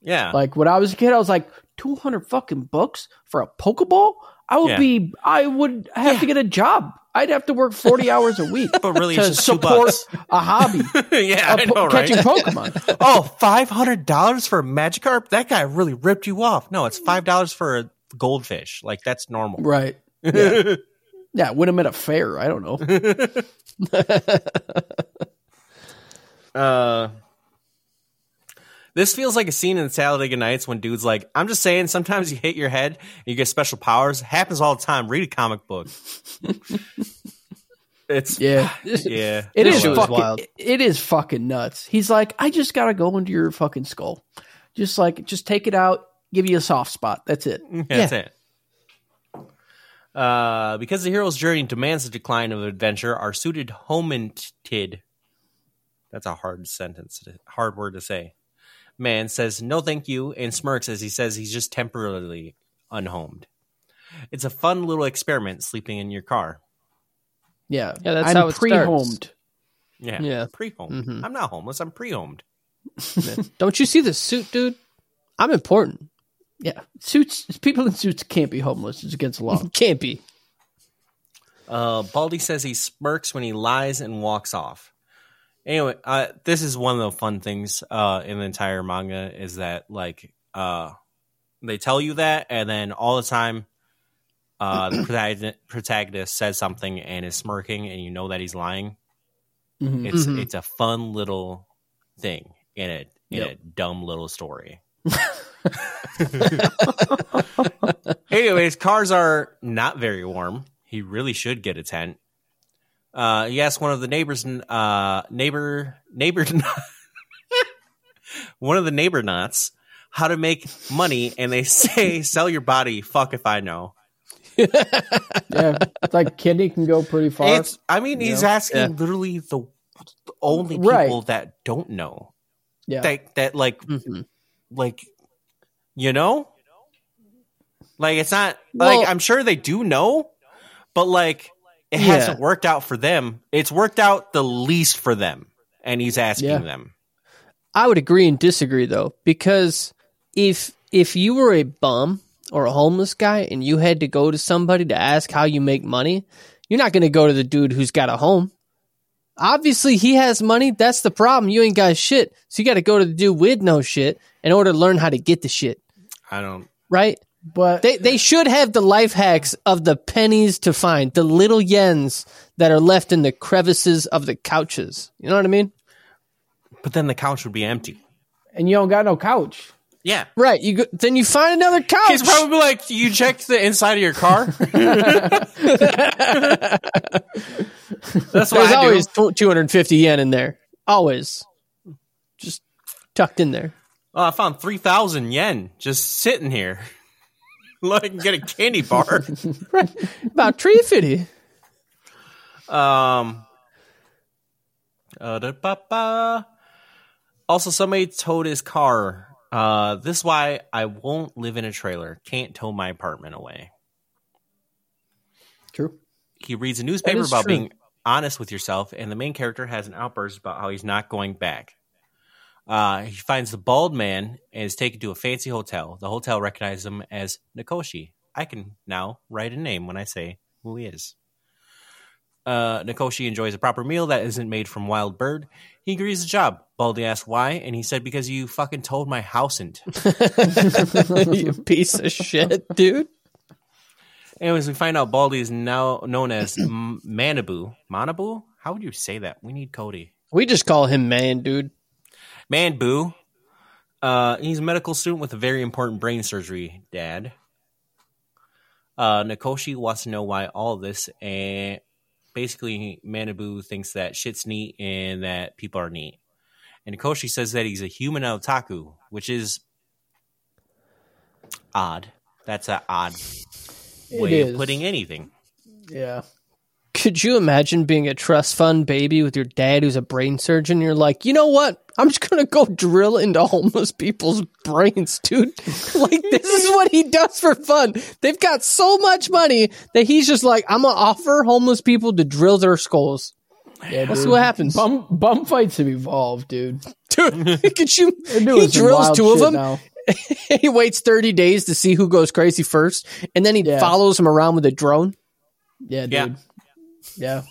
Yeah. Like when I was a kid, I was like, two hundred fucking bucks for a Pokeball. I would Yeah. be. I would have to get a job. I'd have to work 40 (laughs) hours a week But really, it's to just two support bucks. a hobby yeah, of I know, right? catching Pokemon. oh, oh, five hundred dollars for a Magikarp? That guy really ripped you off. No, it's five dollars for a goldfish. Like that's normal. right. Yeah. (laughs) yeah, win them at a fair. I don't know. (laughs) Uh, this feels like a scene in Talladega Nights when dude's like, "I'm just saying, sometimes you hit your head and you get special powers. It happens all the time. Read a comic book." (laughs) it's Yeah. (sighs) yeah. It is fucking. wild. it- it is fucking nuts. He's like, I just gotta go into your fucking skull, just like, just take it out, give you a soft spot. That's it. That's it. Uh, because the hero's journey demands the decline of adventure, our suited hominid. That's a hard sentence, hard word to say. Man says no, thank you, and smirks as he says he's just temporarily unhomed. It's a fun little experiment sleeping in your car. Yeah, Yeah, that's I'm how it starts. pre-homed. Yeah, Yeah. pre-homed. Mhm. I'm not homeless. I'm pre-homed. (laughs) Don't you see the suit, dude? I'm important. Yeah, suits. People in suits can't be homeless. It's against the law. (laughs) Can't be. Uh, Baldy says he smirks when he lies and walks off. Anyway, uh, this is one of the fun things uh, in the entire manga is that like uh, they tell you that, and then all the time uh, the (clears throat) protagonist, protagonist says something and is smirking, and you know that he's lying. Mhm. It's Mhm. it's a fun little thing in a in Yep. a dumb little story. (laughs) Anyways, cars are not very warm. He really should get a tent. Uh, he asked one of the neighbors, uh, neighbor, neighbor, (laughs) one of the neighbor knots how to make money, and they say, "Sell your body." Fuck if I know. (laughs) yeah, it's like kidney can go pretty far. It's. I mean, he's know? asking Yeah. literally the, the only people Right. that don't know. yeah, That that like Mhm. Like you know like it's not Well- like i'm sure they do know but like it Yeah. hasn't worked out for them it's worked out the least for them and he's asking Yeah. them I would agree and disagree though, because if if you were a bum or a homeless guy and you had to go to somebody to ask how you make money, you're not going to go to the dude who's got a home. Obviously, he has money. That's the problem. You ain't got shit, so you got to go to the dude with no shit in order to learn how to get the shit. i don't Right? but They they should have the life hacks of the pennies to find, the little yens that are left in the crevices of the couches. You know what I mean? but then the couch would be empty and you don't got no couch. Yeah Right. You go, then you find another couch. he's probably like you checked the inside of your car (laughs) that's what There's I always do. 250 yen in there. Always. Just tucked in there. Oh, I found 3000 yen just sitting here (laughs) like I can get a candy bar (laughs) right. About 350. Um. uh, da, ba, ba. Also, somebody towed his car. Uh, this is why I won't live in a trailer. Can't tow my apartment away. True. He reads a newspaper about true. being honest with yourself, and the main character has an outburst about how he's not going back. Uh, he finds the bald man and is taken to a fancy hotel. The hotel recognizes him as Nikoshi. I can now write a name when I say who he is. Uh, Nikoshi enjoys a proper meal that isn't made from wild bird. He agrees the job. Baldy asks why, and he said because you fucking told my house and (laughs) (laughs) you piece of shit, dude. Anyways, we find out Baldy is now known as M- Manabu. Manabu? How would you say that? We need Cody. We just call him man, dude. Man Boo. Uh, he's a medical student with a very important brain surgery, Dad. Uh, Nikoshi wants to know why all this, and basically, Manabu thinks that shit's neat and that people are neat. And Nikoshi says that he's a human otaku, which is odd. That's an odd way of putting anything. Yeah. Could you imagine being a trust fund baby with your dad who's a brain surgeon? You're like, you know what? I'm just gonna go drill into homeless people's brains, dude. (laughs) like this is what he does for fun. They've got so much money that he's just like, I'm gonna offer homeless people to drill their skulls. Yeah, Let's dude. what happens. Bum bum fights have evolved, dude. (laughs) Dude, could you? (laughs) He drills two of them. now. he waits 30 days to see who goes crazy first, and then he Yeah. follows him around with a drone. Yeah, dude. Yeah. Yeah.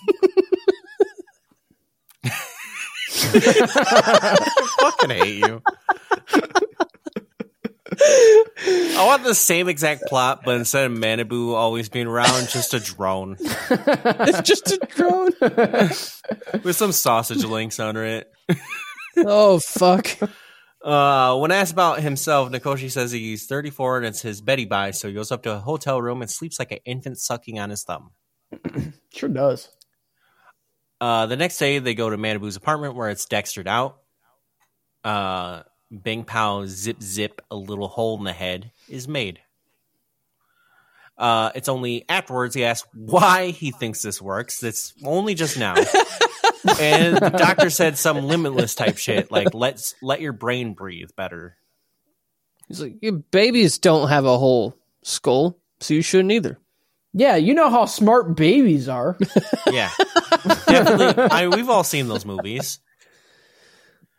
(laughs) fucking hate you. I want the same exact plot, but instead of Manabu always being around, just a drone It's just a drone. (laughs) with some sausage links under it. oh fuck. Uh, when asked about himself, Nikoshi says he's 34 and it's his Betty Bye, so he goes up to a hotel room and sleeps like an infant sucking on his thumb. Sure does. Uh, the next day, they go to Manabu's apartment where it's Dextered out. Uh, Bing Pao zip zip a little hole in the head is made. Uh, it's only afterwards he asks why he thinks this works. It's only just now. (laughs) and the doctor said some limitless type shit like let's let your brain breathe better. He's like, "Your babies don't have a whole skull, so you shouldn't either. Yeah, you know how smart babies are. (laughs) Yeah, definitely. I, we've all seen those movies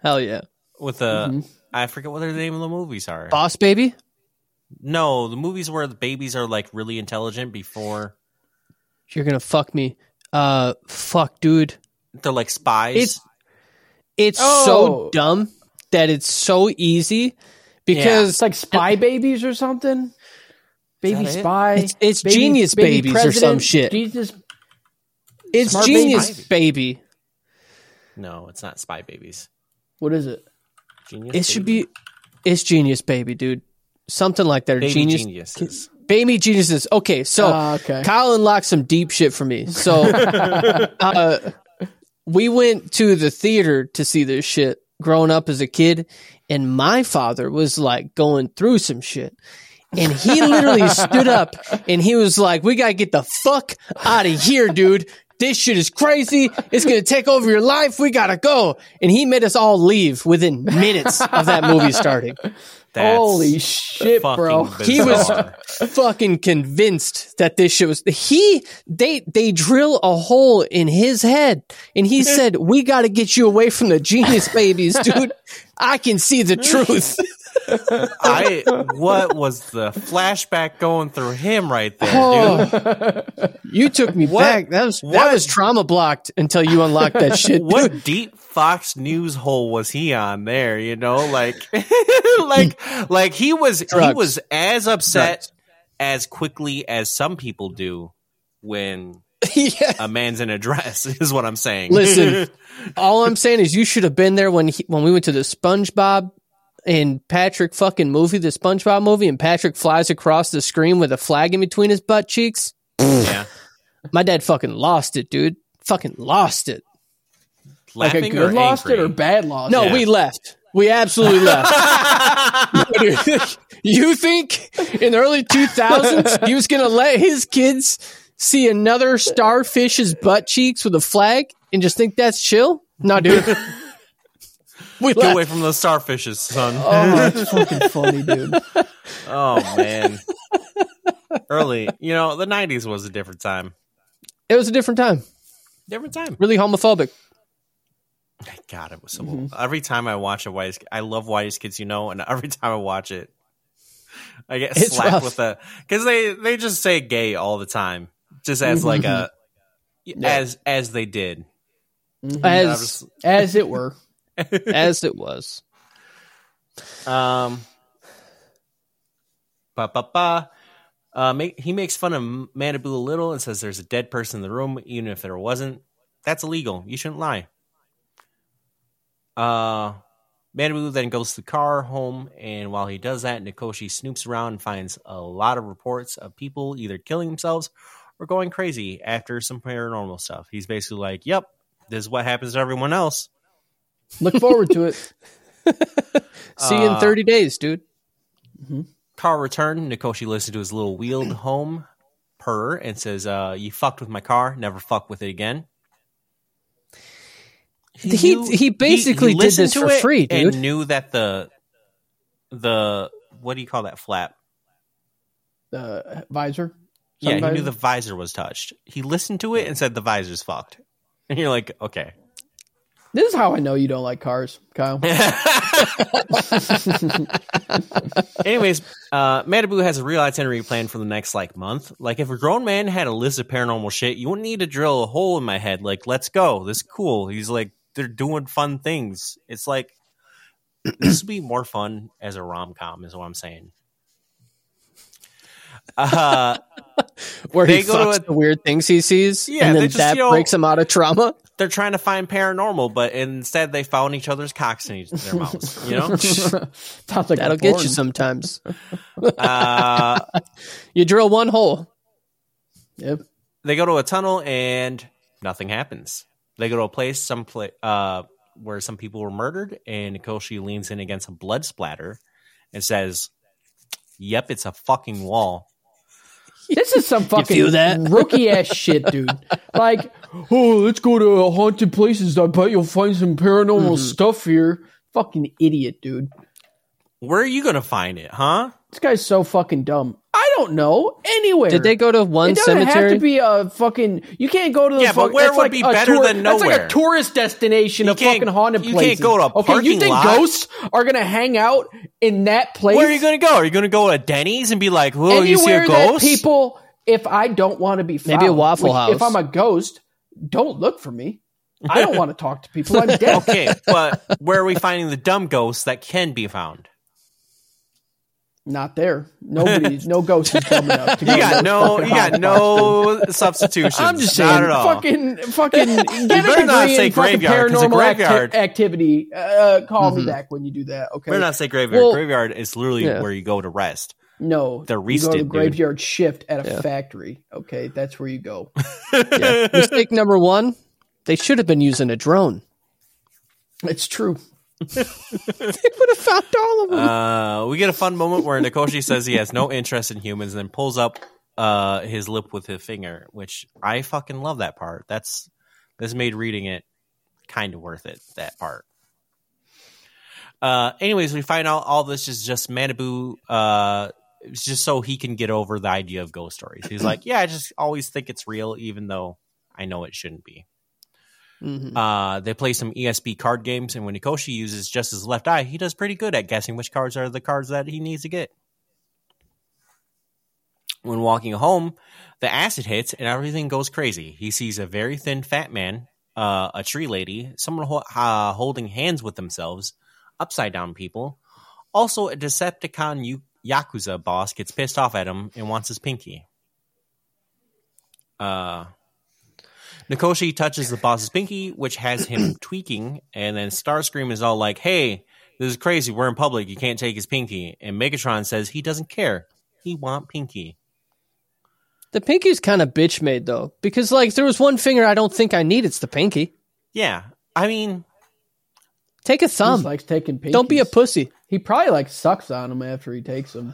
Hell yeah. with the I forget what the name of the movies are. Boss baby? No, the movies where the babies are like really intelligent before You're gonna fuck me. Uh fuck, dude. they're like spies. It's it's Oh. so dumb that it's so easy because It's like spy babies or something. Baby that it? spy. It's- it's baby- genius baby babies or some shit. Jesus. it's Smart genius baby. baby. no, it's not spy babies. What is it? Genius. It should be it's genius baby, dude. Something like that. or baby genius geniuses. baby geniuses. Okay, so Ah, okay. Kyle unlocked some deep shit for me. So (laughs) uh, we went to the theater to see this shit growing up as a kid, and my father was like going through some shit. And he literally stood up and he was like, We gotta get the fuck out of here, dude. This shit is crazy. It's gonna take over your life. We gotta go. And he made us all leave within minutes of that movie starting. That's Holy shit, bro. fucking He was fucking convinced that this shit was he they they drill a hole in his head and he said we got to get you away from the genius babies dude i can see the truth (laughs) I what was the flashback going through him right there, Oh. dude? you took me back that was that was trauma blocked until you unlocked that shit (laughs) dude. What deep Fox News hole was he on there? You know, like, (laughs) (laughs) like, like he was he was as upset Drugs. as quickly as some people do when yeah a man's in a dress. Is what I'm saying. Listen. all i'm saying is you should have been there when he, when we went to the spongebob and patrick fucking movie the spongebob movie and patrick flies across the screen with a flag in between his butt cheeks yeah, My dad fucking lost it, dude. Fucking lost it. Like a good or lost angry? it or bad lost No. Yeah. we left. We absolutely (laughs) left. (laughs) You think in the early 2000s he was going to let his kids see another starfish's butt cheeks with a flag and just think that's chill? No, dude. (laughs) we Get left. away from those starfishes, son. Oh, that's fucking funny, dude. (laughs) Oh man. Early, you know, the '90s was a different time. It was a different time. Different time. Really homophobic. God, it was so. Mm-hmm. Every time I watch a Whitest, I love Whitest Kids, you know, and every time I watch it, I get It's slapped rough. with a because they they just say gay all the time, just as like a as as they did. I As was- As it were. As it was. Um, ba ba ba. Uh, make, he makes fun of Manabu a little and says there's a dead person in the room, even if there wasn't. That's illegal. You shouldn't lie. Uh, Manabu then goes to the car home, and while he does that, Nikoshi snoops around and finds a lot of reports of people either killing themselves or going crazy after some paranormal stuff. He's basically like, "Yep, this is what happens to everyone else." Look forward to it. (laughs) See you in Uh, 30 days, dude. car return, Nikoshi listens to his little wheeled home purr and says, uh, You fucked with my car, never fuck with it again. He- knew- he basically did listened this to for it free, dude. And knew that the, the, what do you call that flap? The visor. yeah, he knew visor? the visor was touched. He listened to it and said the visor's fucked. (laughs) And you're like, okay. This is how I know you don't like cars, Kyle. (laughs) (laughs) Anyways, uh, Manabu has a real itinerary plan for the next like month. Like, if a grown man had a list of paranormal shit, you wouldn't need to drill a hole in my head. Like, let's go. This is cool. He's like, they're doing fun things. It's like (clears throat) this would be more fun as a rom com, is what I'm saying. Uh, (laughs) Where They he go to a- the weird things he sees, Yeah, and then just, that you know- breaks him out of trauma. they're trying to find paranormal, but instead they found each other's cocks in each, their mouths. You know, (laughs) Sounds like a That'll get you sometimes. (laughs) uh, You drill one hole. Yep. they go to a tunnel and nothing happens. They go to a place, some pla- uh, where some people were murdered, and Nikoshi leans in against a blood splatter and says, "Yep, it's a fucking wall." (laughs) This is some fucking feel that? (laughs) rookie ass shit, dude. Like, oh, let's go to haunted places. I bet you'll find some paranormal Mm-hmm. stuff here. Fucking idiot, dude. Where are you gonna find it, huh? This guy's so fucking dumb. I don't know anywhere. Did they go to one cemetery? It doesn't cemetery? have to be a fucking. You can't go to the. Yeah, but where would like be a better tour- than That's like a tourist destination You of can't- fucking haunted you can't go to a okay, you parking think lot. ghosts are gonna hang out in that place? Where are you gonna go? Are you gonna go to Denny's and be like, "Whoa, you see a Anywhere that ghost?" people, if I don't want to be found, Maybe a Waffle which, House. If I'm a ghost, don't look for me. I don't want to talk to people. I'm (laughs) dead. okay, but where are we finding the dumb ghosts that can be found? Not there. Nobody, (laughs) no ghost is coming up. You got no, you got no substitutions. I'm just not saying, at all. fucking, fucking, (laughs) get a better not degree say in fucking graveyard, 'cause a paranormal acti- graveyard- activity. Uh, call me back when you do that. Okay. Better not say graveyard. Well- graveyard is literally Yeah. where you go to rest. No, They're you go to rested, dude. graveyard shift at a Yeah. factory. Okay, that's where you go. (laughs) Yeah. Mistake number one: they should have been using a drone. It's true. They would have found all of them. Uh, we get a fun moment where Nikoshi says he has no interest in humans and then pulls up uh, his lip with his finger, which I fucking love that part. That's this made reading it kind of worth it. That part. Uh, anyways, we find out all this is just Manabu. Uh, it's just so he can get over the idea of ghost stories. He's like, yeah, I just always think it's real, even though I know it shouldn't be. Mhm. Uh, they play some ESP card games, and when Nikoshi uses just his left eye, he does pretty good at guessing which cards are the cards that he needs to get. When walking home, the acid hits and everything goes crazy. He sees a very thin fat man, uh, a tree lady, someone ho- uh, holding hands with themselves, upside down people. Also, a Decepticon Yu- Yakuza boss gets pissed off at him and wants his pinky. Uh, Nikoshi touches the boss's pinky, which has him (clears throat) tweaking, and then Starscream is all like, "Hey, this is crazy. We're in public. You can't take his pinky." And Megatron says he doesn't care. He want pinky. The pinky's kind of bitch made though, because like if there was one finger I don't think I need. It's the pinky. Yeah, I mean, Take a He thumb. just likes taking pinkies. don't be a pussy. He probably like sucks on him after he takes them.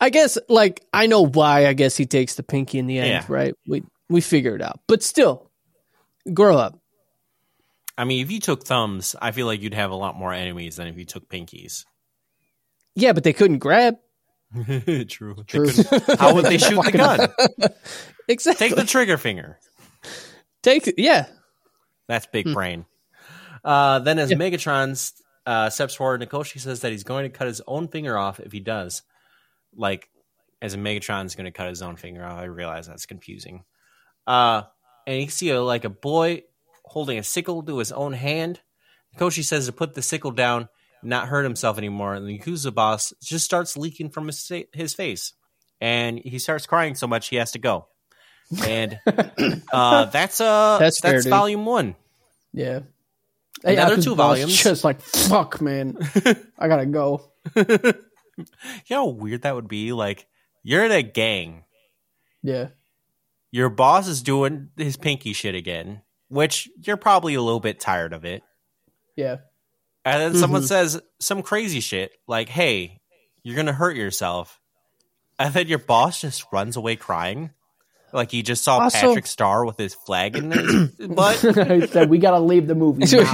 I guess like I know why. I guess he takes the pinky in the end, Yeah. right? We we figure it out, but still, grow up. I mean, if you took thumbs, I feel like you'd have a lot more enemies than if you took pinkies. Yeah, but they couldn't grab. (laughs) True. True. couldn't- How would they (laughs) shoot the gun? (laughs) Exactly. Take the trigger finger. Take yeah. That's big brain. Uh, then, as Yeah. Megatron uh, steps forward, Nikoshi says that he's going to cut his own finger off if he does. Like, as a Megatron's going to cut his own finger off. I realize that's confusing. Uh, and you see a, like a boy holding a sickle to his own hand. Nikoshi says to put the sickle down, not hurt himself anymore. And the Yakuza boss just starts leaking from his his face, and he starts crying so much he has to go. And (laughs) uh, that's uh That's that's, fair, dude. volume one. Yeah. Another Yakuza two volumes. Just like fuck, man. (laughs) I gotta go. You know how weird that would be? Like, you're in a gang. Yeah. Your boss is doing his pinky shit again, which you're probably a little bit tired of it. Yeah. And then someone Mhm. says some crazy shit like, hey, you're going to hurt yourself. And then your boss just runs away crying. Like he just saw Also- Patrick Star with his flag in his butt. he said we gotta leave the movie (laughs) now.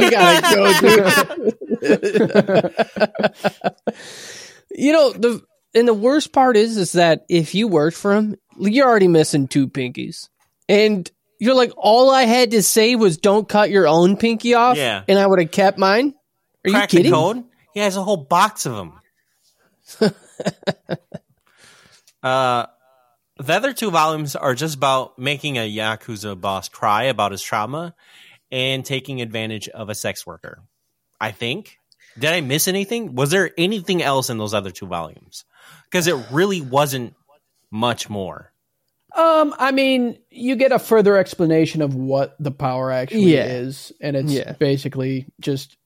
we gotta go, dude. (laughs) you know the and the worst part is is that if you worked for him, you're already missing two pinkies, and You're like, all I had to say was don't cut your own pinky off. Yeah. And I would have kept mine. Are Crack you kidding? code. He has a whole box of them. (laughs) uh, the other two volumes are just about making a yakuza boss cry about his trauma and taking advantage of a sex worker. I think. Did I miss anything? Was there anything else in those other two volumes? Because it really wasn't much more. Um, I mean, you get a further explanation of what the power actually Yeah. is, and it's Yeah. basically just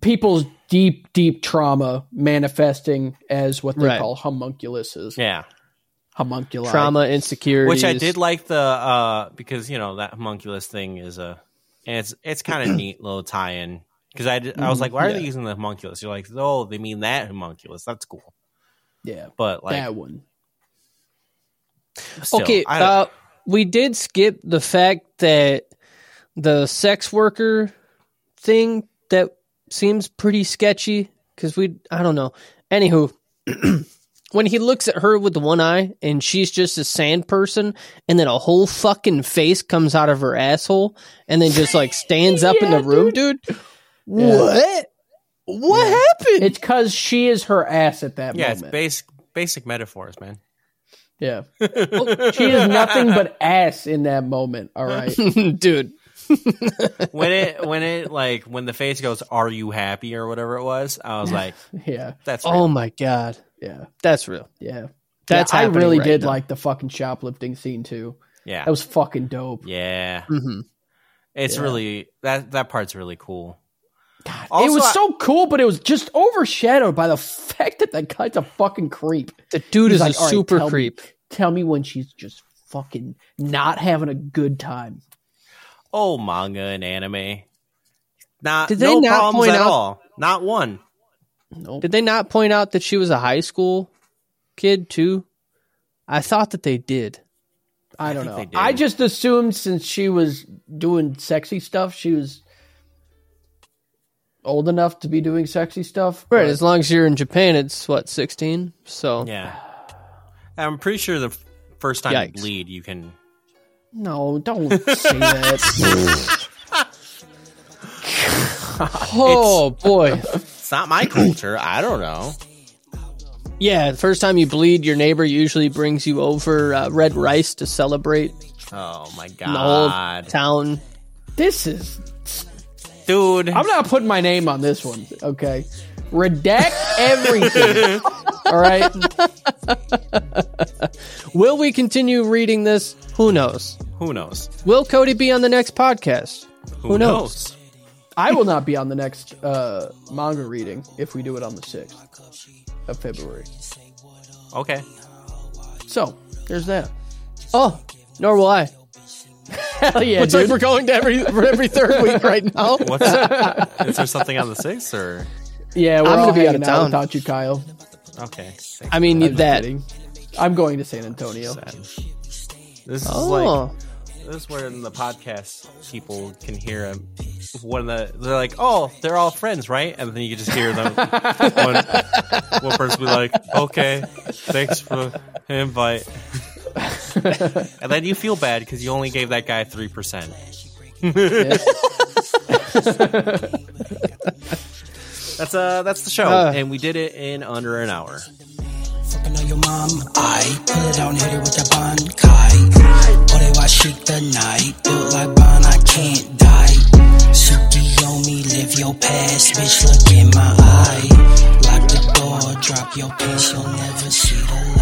people's deep, deep trauma manifesting as what they Right. call homunculuses. Yeah. Homunculi. Trauma, insecurity. Which I did like the uh because you know that homunculus thing is a and it's it's kind of (clears throat) neat little tie-in because I I was like why are they using the homunculus? You're like oh they mean that homunculus that's cool Yeah, but like that one. still, okay, uh, we did skip the fact that the sex worker thing that seems pretty sketchy because we, I don't know. Anywho, (clears throat) when he looks at her with the one eye and she's just a sand person, and then a whole fucking face comes out of her asshole and then just like stands up in the (laughs) room, dude. What? What happened? It's because she is her ass at that moment. yeah it's basic basic metaphors man yeah, (laughs) she is nothing but ass in that moment. All right. (laughs) dude. (laughs) when it when it like when the face goes are you happy or whatever it was I was like Yeah, that's Oh my god, yeah, that's real. yeah. That's Yeah, I really right did now. like the fucking shoplifting scene too. yeah That was fucking dope. yeah hmm it's Yeah. really that that part's really cool it Also, was I- so cool, but it was just overshadowed by the fact that that guy's a fucking creep. The dude He's is like, a "All right, super tell me- creep. Tell me when she's just fucking not having a good time. oh manga and anime not Did they no not problems point at out- all not one Nope. Did they not point out that she was a high school kid too? I thought that they did. I don't think they know. I just assumed since she was doing sexy stuff, she was old enough to be doing sexy stuff. Right, but- as long as you're in Japan, it's what sixteen. So Yeah. I'm pretty sure the first time Yikes. you bleed, you can. no, don't say that. (laughs) oh boy, It's not my culture. I don't know. yeah. The first time you bleed, your neighbor usually brings you over uh, red rice to celebrate Oh my god! the whole town. this is. Dude. I'm not putting my name on this one. Okay, redact everything. (laughs) All right. Will we continue reading this? Who knows? Who knows? Will Cody be on the next podcast? Who, knows? I will not be on the next uh, manga reading if we do it on the sixth of February. Okay. So there's that. Oh, nor will I. Hell yeah, It's like dude. we're going to every for every third week right now. (laughs) What's (laughs) is there something on the sixth or yeah, we're I'm all gonna be out of out town. without you, Kyle. okay? I mean I'm that. kidding. I'm going to San Antonio. This is Oh, like this is where in the podcast people can hear them. One of the they're like, oh, they're all friends, right? And then you can just hear them. (laughs) one, one person be like, okay, thanks for the invite. (laughs) and then you feel bad because you only gave that guy three percent. (laughs) That's uh that's the show, Uh. and we did it in under an hour. Fucking on your mom, I pull it down, hit it with that bankai. Oh, they watch chic the night, built like Bon, I can't die. Suki on me, live your past, bitch, look in my eye. Lock the door, drop your piece, you'll never see the light. Anime